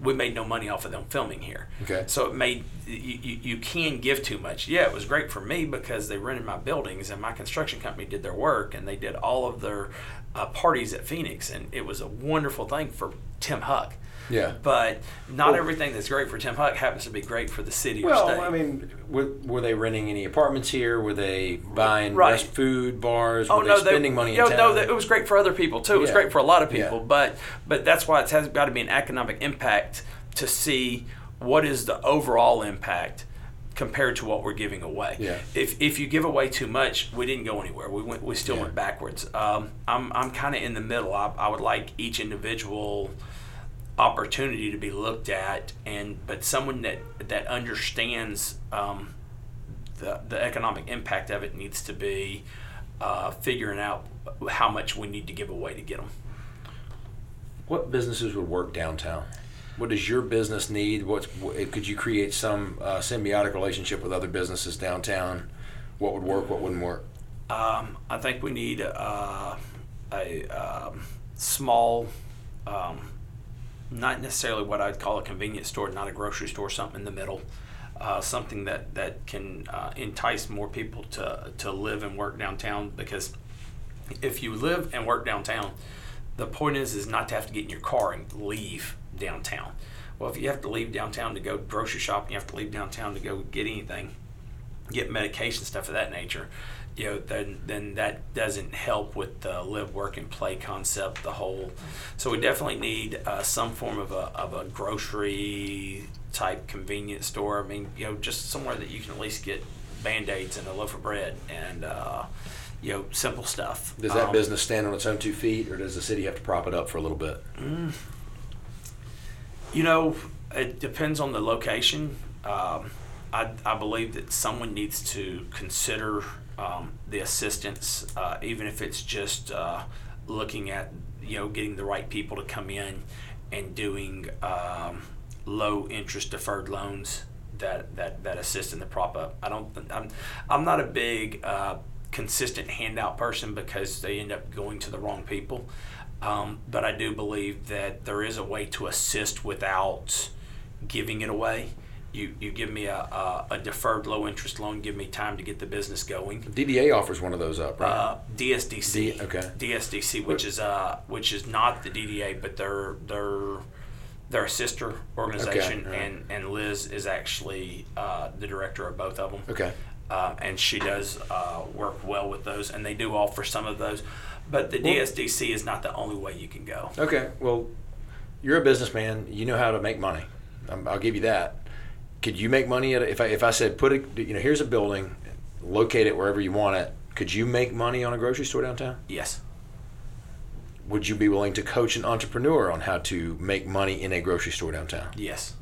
we made no money off of them filming here. Okay. So it made you, you, you can give too much. Yeah, it was great for me because they rented my buildings and my construction company did their work and they did all of their uh, parties at Phoenix and it was a wonderful thing for Tim Huck. Yeah. But not Well- everything that's great for Tim Huck happens to be great for the city or state. Well, state. I mean, were, were they renting any apartments here? Were they buying Right. food bars? Oh were no, they spending money you know, in no, it was great for other people too. It was Yeah. great for a lot of people, Yeah. but but that's why it has got to be an economic impact to see what is the overall impact compared to what we're giving away. Yeah. If if you give away too much, we didn't go anywhere. We went we still Yeah. went backwards. Um, I'm I'm kind of in the middle. I, I would like each individual opportunity to be looked at and but someone that that understands um, the, the economic impact of it needs to be uh, figuring out how much we need to give away to get them. What businesses would work downtown? What does your business need? What's what, could you create some uh, symbiotic relationship with other businesses downtown? What would work? What wouldn't work? Um, I think we need uh, a um, small, um, not necessarily what I'd call a convenience store, not a grocery store, something in the middle. uh, something that that can uh, entice more people to to live and work downtown. Because if you live and work downtown, the point is is not to have to get in your car and leave downtown. Well, if you have to leave downtown to go grocery shopping, you have to leave downtown to go get anything, get medication, stuff of that nature. You know, then then that doesn't help with the live, work, and play concept. The whole, so we definitely need uh, some form of a of a grocery type convenience store. I mean, you know, just somewhere that you can at least get band aids and a loaf of bread and. Uh, you know, simple stuff. Does that Um, business stand on its own two feet, or does the city have to prop it up for a little bit? You know, it depends on the location. Um, I, I believe that someone needs to consider um, the assistance, uh, even if it's just uh, looking at, you know, getting the right people to come in and doing um, low interest deferred loans that, that, that assist in the prop up. I don't, I'm, I'm not a big uh, consistent handout person because they end up going to the wrong people. Um, but I do believe that there is a way to assist without giving it away. You, you give me a, a, a deferred low interest loan, give me time to get the business going. DDA offers one of those up, right? Uh, DSDC, D- okay. DSDC, which is uh, which is not the DDA, but they're they're they're a sister organization, all right. and and Liz is actually uh, the director of both of them. okay. Uh, and she does uh, work well with those, and they do offer some of those. But the DSDC is not the only way you can go. Okay. Well, you're a businessman. You know how to make money. Um, I'll give you that. Could you make money at a, if I if I said put it you know here's a building, locate it wherever you want it. Could you make money on a grocery store downtown? Yes. Would you be willing to coach an entrepreneur on how to make money in a grocery store downtown? Yes.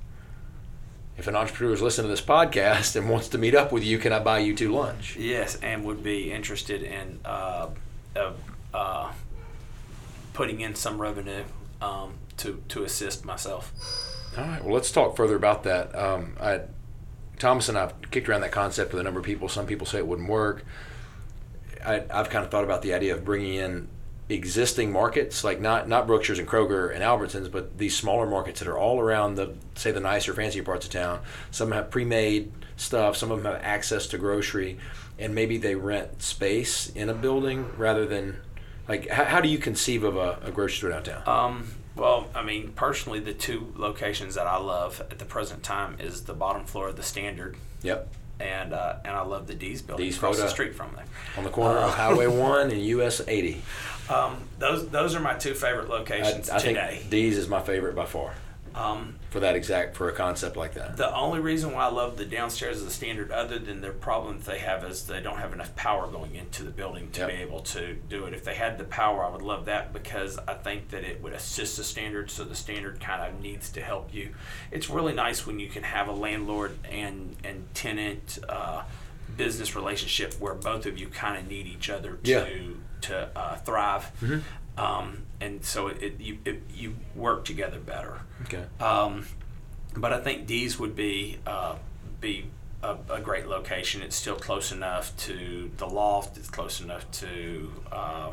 If an entrepreneur is listening to this podcast and wants to meet up with you, can I buy you two lunch? Yes, and would be interested in uh, uh, uh, putting in some revenue um, to to assist myself. All right. Well, let's talk further about that. Um, I, Thomas and I've kicked around that concept with a number of people. Some people say it wouldn't work. I, I've kind of thought about the idea of bringing in existing markets, like not not Brookshire's and Kroger and Albertsons, but these smaller markets that are all around the say the nicer, fancier parts of town. Some have pre-made stuff. Some of them have access to grocery, and maybe they rent space in a building rather than like. How, how do you conceive of a, a grocery store downtown? Um, well, I mean, personally, the two locations that I love at the present time is the bottom floor of the Standard, yep. and uh, and I love the D's building D's across the Photo. street from there. On the corner of Highway One and US 80. Um, those those are my two favorite I, locations I today. think D's is my favorite by far Um, for that exact for a concept like that. The only reason why I love the downstairs of the standard, other than their problem that they have, is they don't have enough power going into the building to Yep. be able to do it. If they had the power, I would love that because I think that it would assist the standard. So the standard kind of needs to help you. It's really nice when you can have a landlord and and tenant uh, business relationship where both of you kind of need each other to Yeah. to uh, thrive. Um, and so it, it, you it, you work together better. Okay. Um, but I think D's would be uh, be a, a great location. It's still close enough to the loft. It's close enough to uh,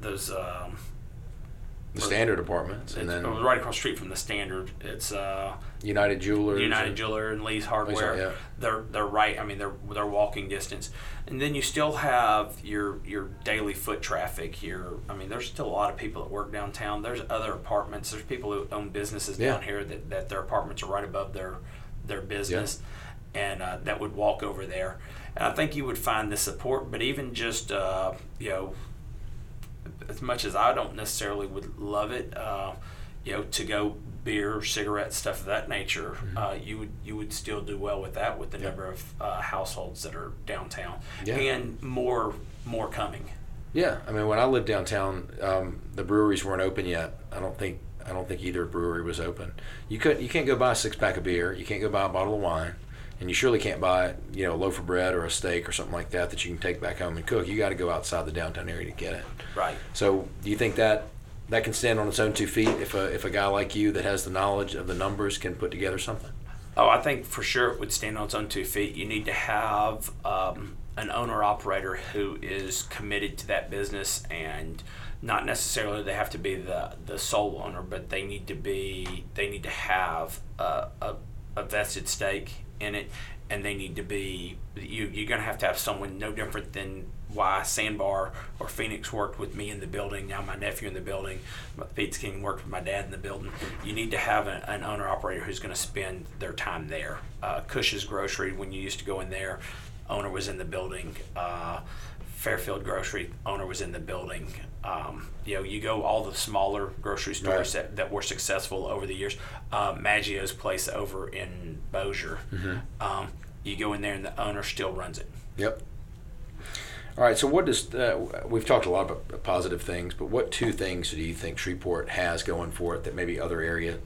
those. Um, The standard apartments and then right across the street from the standard. It's uh, United Jewelers. United and- Jeweler and Lee's Hardware. yeah. They're they're right. I mean, they're they're walking distance, and then you still have your your daily foot traffic. Your I mean, there's still a lot of people that work downtown. There's other apartments. There's people who own businesses Yeah. down here that, that their apartments are right above their their business, and uh, that would walk over there. And I think you would find the support. But even just uh, you know as much as I don't necessarily would love it, uh, you know, to go beer, cigarettes, stuff of that nature, uh, you would you would still do well with that with the number of uh, households that are downtown Yeah. and more more coming. Yeah, I mean, when I lived downtown, um, the breweries weren't open yet. I don't think I don't think either brewery was open. You could you can't go buy a six pack of beer. You can't go buy a bottle of wine, and you surely can't buy you know a loaf of bread or a steak or something like that that you can take back home and cook. You got to go outside the downtown area to get it. Right. So, do you think that that can stand on its own two feet if a if a guy like you that has the knowledge of the numbers can put together something? Oh, I think for sure it would stand on its own two feet. You need to have um, an owner operator who is committed to that business and not necessarily they have to be the, the sole owner, but they need to be they need to have a, a, a vested stake in it, and they need to be. You, you're going to have to have someone no different than why Sandbar or Phoenix worked with me in the building. Now my nephew in the building, Pizza King worked with my dad in the building. You need to have a, an owner operator who's going to spend their time there. Uh, Cush's Grocery, when you used to go in there, owner was in the building. Uh, Fairfield Grocery owner was in the building. Um, you know, you go all the smaller grocery stores Right. that, that were successful over the years. Uh, Maggio's place over in Bossier. Um, you go in there and the owner still runs it. Yep. All right. So, what does uh, we've talked a lot about positive things, but what two things do you think Shreveport has going for it that maybe other area,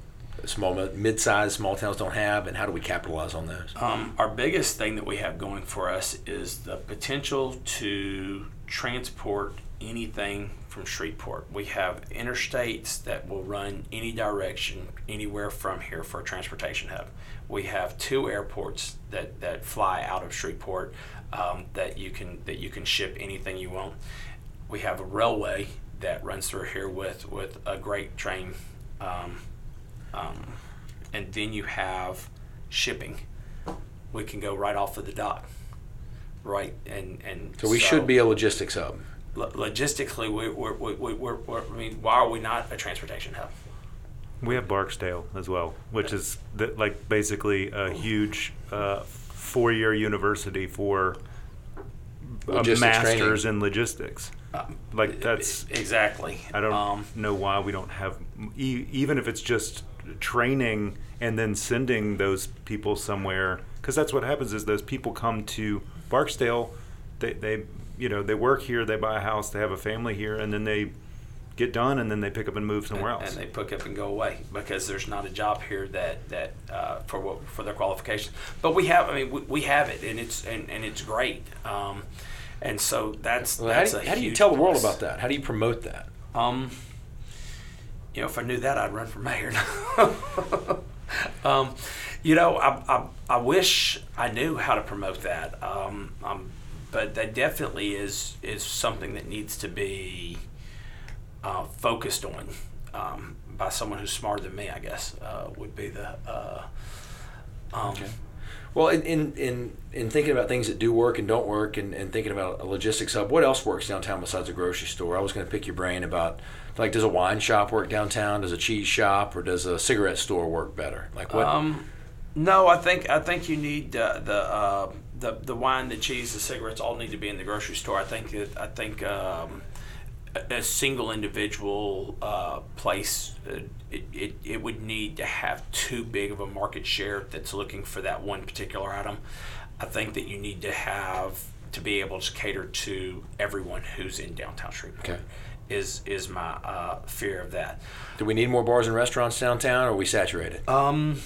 small, mid-sized, small towns don't have, and how do we capitalize on those? Um, our biggest thing that we have going for us is the potential to transport anything from Shreveport. We have interstates that will run any direction, anywhere from here for a transportation hub. We have two airports that, that fly out of Shreveport um, that you can that you can ship anything you want. We have a railway that runs through here with with a great train, um, um, and then you have shipping we can go right off of the dock, right? And and So we should be a logistics hub. lo- logistically, we we're, we we we're, we're, I mean, why are we not a transportation hub? We have Barksdale as well, which is the, like basically a huge uh, four-year university for a masters training. in logistics. Um, Like that's exactly. I don't Um, know why we don't have e- even if it's just training and then sending those people somewhere because that's what happens is those people come to Barksdale, they they you know they work here, they buy a house, they have a family here, and then they get done and then they pick up and move somewhere else. and they pick up and go away because there's not a job here that that uh, for what for their qualifications. But we have, I mean, we, we have it, and it's and, and it's great. Um, and so that's Well, how do you, a how do you tell the world plus. about that? How do you promote that? Um, you know, if I knew that, I'd run for mayor. um, you know, I, I, I wish I knew how to promote that. Um, um, but that definitely is is something that needs to be uh, focused on um, by someone who's smarter than me. I guess uh, would be the. Uh, um, Well, in, in, in, in thinking about things that do work and don't work and, and thinking about a logistics hub, what else works downtown besides a grocery store? I was going to pick your brain about, like, does a wine shop work downtown? Does a cheese shop or does a cigarette store work better? Like, what? Um, no, I think I think you need uh, the uh, the the wine, the cheese, the cigarettes all need to be in the grocery store. I think that I think um, a, a single individual uh, place uh, it, it, it would need to have too big of a market share that's looking for that one particular item. I think that you need to have to be able to cater to everyone who's in downtown Shreveport. Okay. Is is my uh, fear of that. do we need more bars and restaurants downtown or are we saturated? Um,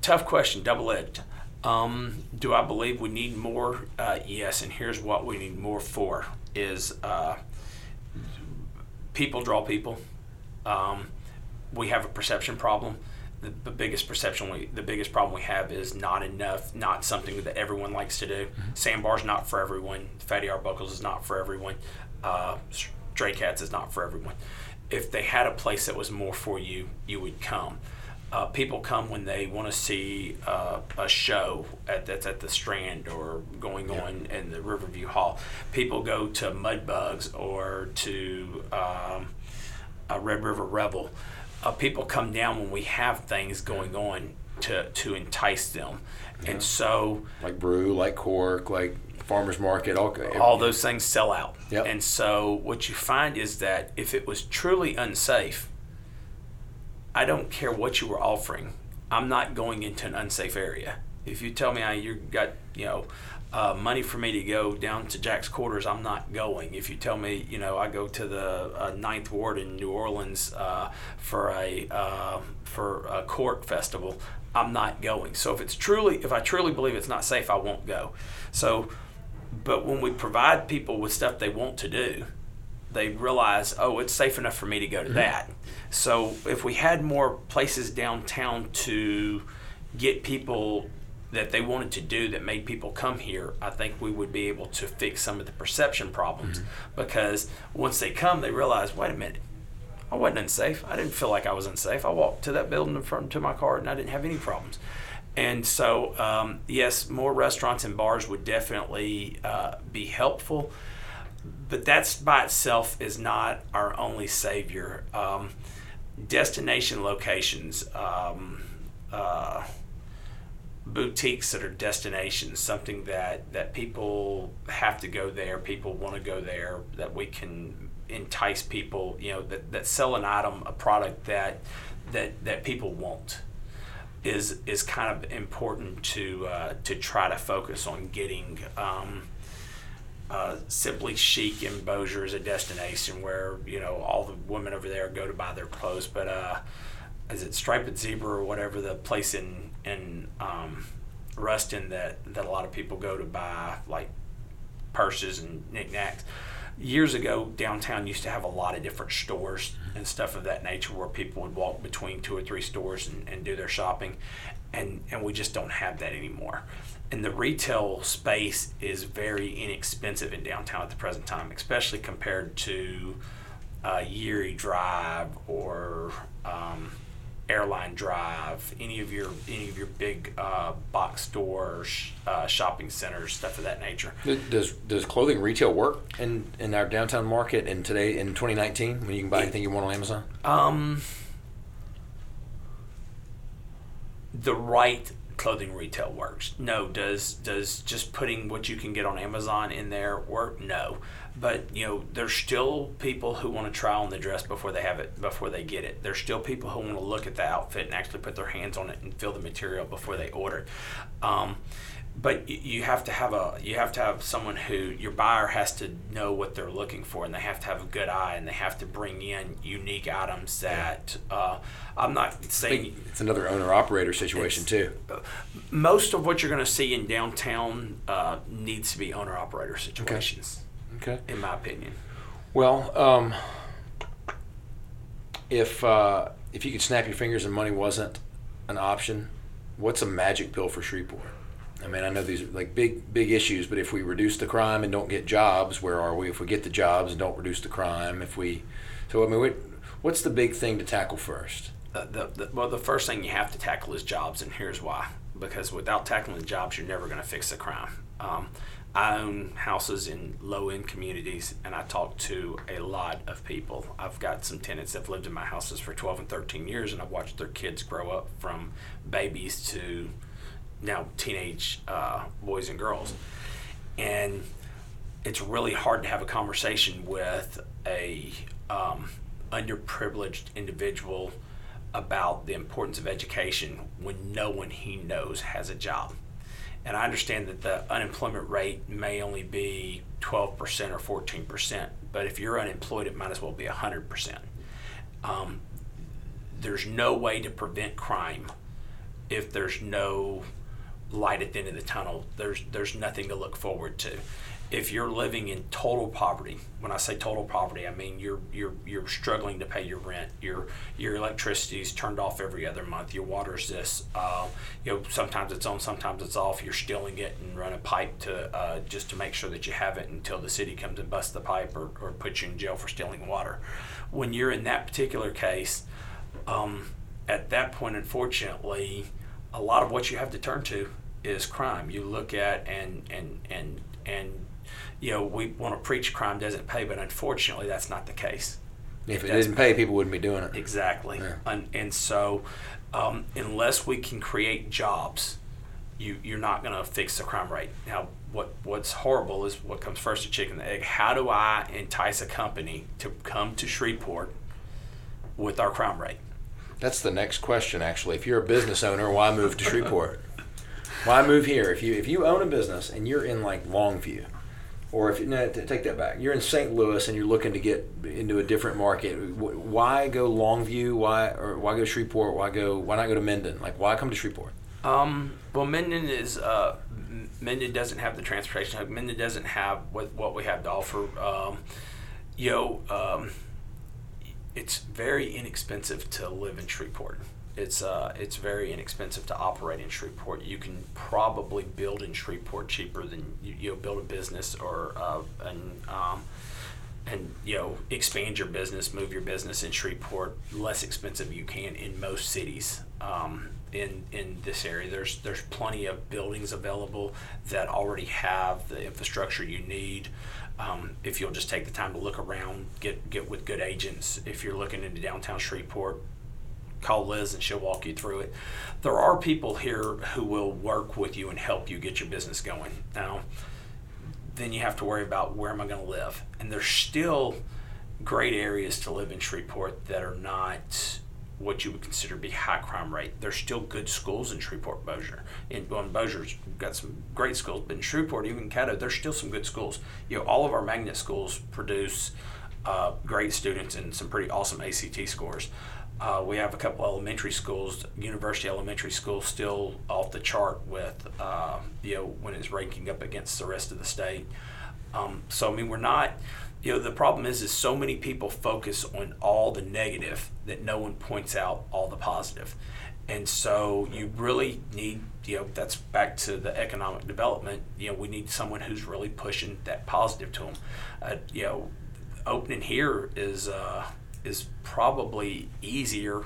tough question, double edged. Um, do I believe we need more? Uh, yes, and here's what we need more for: is uh, people draw people. Um, we have a perception problem. The, the biggest perception we, the biggest problem we have is not enough, not something that everyone likes to do. Sandbar's not for everyone. Fatty Arbuckles is not for everyone. Uh, Stray Cats is not for everyone. If they had a place that was more for you, you would come. Uh, people come when they want to see uh, a show at, that's at the Strand or going on in the Riverview Hall. People go to Mudbugs or to um, uh, Red River Revel. Uh, people come down when we have things going on to, to entice them. And so Like Brew, like Cork, like Farmer's Market, all, all those things sell out. Yep. And so what you find is that if it was truly unsafe, I don't care what you were offering. I'm not going into an unsafe area. If you tell me I, you got you know uh, money for me to go down to Jack's Quarters, I'm not going. If you tell me you know I go to the uh, Ninth Ward in New Orleans uh, for a uh, for a court festival, I'm not going. So if it's truly if I truly believe it's not safe, I won't go. So, but when we provide people with stuff they want to do, they realize, oh, it's safe enough for me to go to that. So if we had more places downtown to get people that they wanted to do that made people come here, I think we would be able to fix some of the perception problems. Because once they come, they realize, wait a minute, I wasn't unsafe. I didn't feel like I was unsafe. I walked to that building in front to my car and I didn't have any problems. And so, um, yes, more restaurants and bars would definitely uh, be helpful, but that's by itself is not our only savior. Um, destination locations, um, uh, boutiques that are destinations, something that, that people have to go there, people want to go there, that we can entice people, you know, that, that sell an item, a product that that that people want is is kind of important to uh, to try to focus on getting um, uh, simply chic in Bossier is a destination where you know all the women over there go to buy their clothes. But uh, is it Striped Zebra or whatever the place in in um, Ruston that that a lot of people go to buy like purses and knickknacks years ago, downtown used to have a lot of different stores and stuff of that nature where people would walk between two or three stores and, and do their shopping. And, and we just don't have that anymore. And the retail space is very inexpensive in downtown at the present time, especially compared to uh, Youree Drive or um, Airline Drive, any of your any of your big uh, box stores, uh, shopping centers, stuff of that nature. Does does clothing retail work in, in our downtown market and today in 2019 when you can buy anything you want on Amazon? Um, the right clothing retail works. No, does does just putting what you can get on Amazon in there work? No but you know there's still people who want to try on the dress before they have it before they get it there's still people who want to look at the outfit and actually put their hands on it and feel the material before they order um, but you have to have a you have to have someone who your buyer has to know what they're looking for and they have to have a good eye and they have to bring in unique items that uh, I'm not saying it's another owner operator situation too. Most of what you're going to see in downtown uh, needs to be owner operator situations. Okay. Okay. In my opinion. Well, um, if uh, if you could snap your fingers and money wasn't an option, what's a magic pill for Shreveport? I mean, I know these are like big big issues, but if we reduce the crime and don't get jobs, where are we? If we get the jobs and don't reduce the crime, if we, so I mean, what, what's the big thing to tackle first? Uh, the, the, well, the first thing you have to tackle is jobs, and here's why. Because without tackling jobs, you're never going to fix the crime. Um, I own houses in low end communities and I talk to a lot of people. I've got some tenants that have lived in my houses for 12 and 13 years and I've watched their kids grow up from babies to now teenage uh, boys and girls. And it's really hard to have a conversation with a um, underprivileged individual about the importance of education when no one he knows has a job and I understand that the unemployment rate may only be 12% or 14%, but if you're unemployed, it might as well be 100%. Um, there's no way to prevent crime if there's no light at the end of the tunnel. There's there's nothing to look forward to if you're living in total poverty, when I say total poverty, I mean you're you're you're struggling to pay your rent. Your your electricity's turned off every other month. Your water's this. Uh, you know, sometimes it's on, sometimes it's off. You're stealing it and run a pipe to uh, just to make sure that you have it until the city comes and busts the pipe or, or puts you in jail for stealing water. When you're in that particular case, um, at that point, unfortunately, a lot of what you have to turn to is crime. You look at and and and and you know, we want to preach crime doesn't pay, but unfortunately, that's not the case. If it, it didn't pay, people wouldn't be doing it. Exactly. Yeah. And, and so, um, unless we can create jobs, you, you're not going to fix the crime rate. Now, what what's horrible is what comes first, the chicken and the egg. How do I entice a company to come to Shreveport with our crime rate? That's the next question, actually. If you're a business owner, why move to Shreveport? Why move here? If you if you own a business and you're in like Longview, or if you no, take that back, you're in St. Louis and you're looking to get into a different market. Why go Longview? Why or why go Shreveport? Why go? Why not go to Minden? Like why come to Shreveport? Um, well, Minden is uh, doesn't have the transportation hub. Minden doesn't have what what we have to offer. Um, you know, um, it's very inexpensive to live in Shreveport it's uh, it's very inexpensive to operate in Shreveport. You can probably build in Shreveport cheaper than you, you know, build a business or uh, and um, and you know expand your business, move your business in Shreveport less expensive you can in most cities. Um, in in this area, there's there's plenty of buildings available that already have the infrastructure you need. Um, if you'll just take the time to look around, get get with good agents. If you're looking into downtown Shreveport, call Liz and she'll walk you through it. There are people here who will work with you and help you get your business going. Now, then you have to worry about where am I going to live? And there's still great areas to live in Shreveport that are not what you would consider to be high crime rate. There's still good schools in Shreveport, Bossier. In well, Bossier's got some great schools, but in Shreveport, even Caddo, there's still some good schools. You know, all of our magnet schools produce uh, great students and some pretty awesome ACT scores. Uh, we have a couple elementary schools, University Elementary School, still off the chart with uh, you know when it's ranking up against the rest of the state. Um, so I mean, we're not. You know, the problem is, is so many people focus on all the negative that no one points out all the positive, and so you really need. You know, that's back to the economic development. You know, we need someone who's really pushing that positive to them. Uh, you know, opening here is. Uh, is probably easier.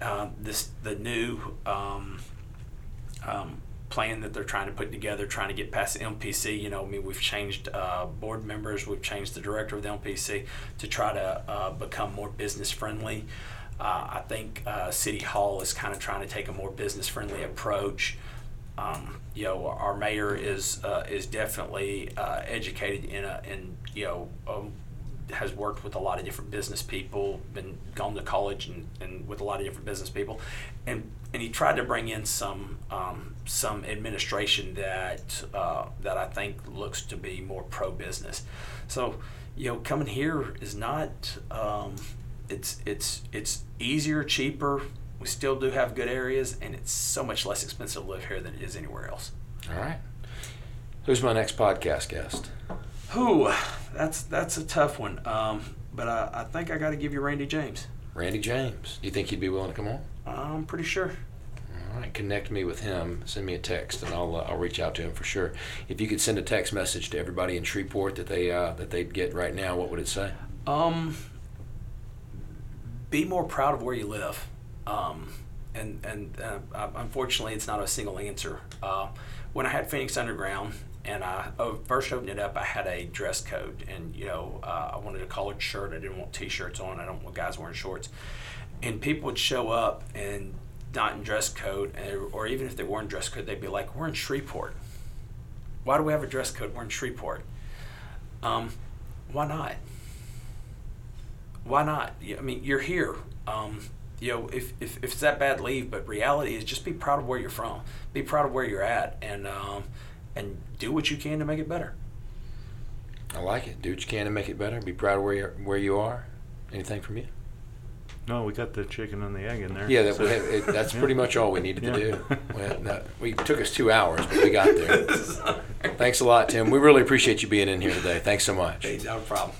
Uh, this the new um, um, plan that they're trying to put together, trying to get past the MPC. You know, I mean, we've changed uh, board members, we've changed the director of the MPC to try to uh, become more business friendly. Uh, I think uh, City Hall is kind of trying to take a more business friendly approach. Um, you know, our mayor is uh, is definitely educated in a in you know. Has worked with a lot of different business people, been gone to college and, and with a lot of different business people, and and he tried to bring in some um, some administration that uh, that I think looks to be more pro business. So you know, coming here is not um, it's it's it's easier, cheaper. We still do have good areas, and it's so much less expensive to live here than it is anywhere else. All right. Who's my next podcast guest? Who? That's that's a tough one. Um, but I, I think I got to give you Randy James. Randy James. Do you think he'd be willing to come on? I'm pretty sure. All right, connect me with him. Send me a text, and I'll uh, I'll reach out to him for sure. If you could send a text message to everybody in Shreveport that they uh, that they'd get right now, what would it say? Um, be more proud of where you live. Um, and and uh, unfortunately, it's not a single answer. Uh, when I had Phoenix Underground, and I oh, first opened it up. I had a dress code, and you know, uh, I wanted a collared shirt. I didn't want t-shirts on. I don't want guys wearing shorts. And people would show up and not in dress code, or even if they were in dress code, they'd be like, "We're in Shreveport. Why do we have a dress code? We're in Shreveport. Um, why not? Why not? I mean, you're here. Um, you know, if, if, if it's that bad, leave. But reality is, just be proud of where you're from. Be proud of where you're at, and um, and do what you can to make it better. I like it. Do what you can to make it better. Be proud of where you where you are. Anything from you? No, we got the chicken and the egg in there. Yeah, that, so. it, that's pretty much all we needed yeah. to do. Well, no, we took us two hours, but we got there. Thanks a lot, Tim. We really appreciate you being in here today. Thanks so much. Hey, no problem.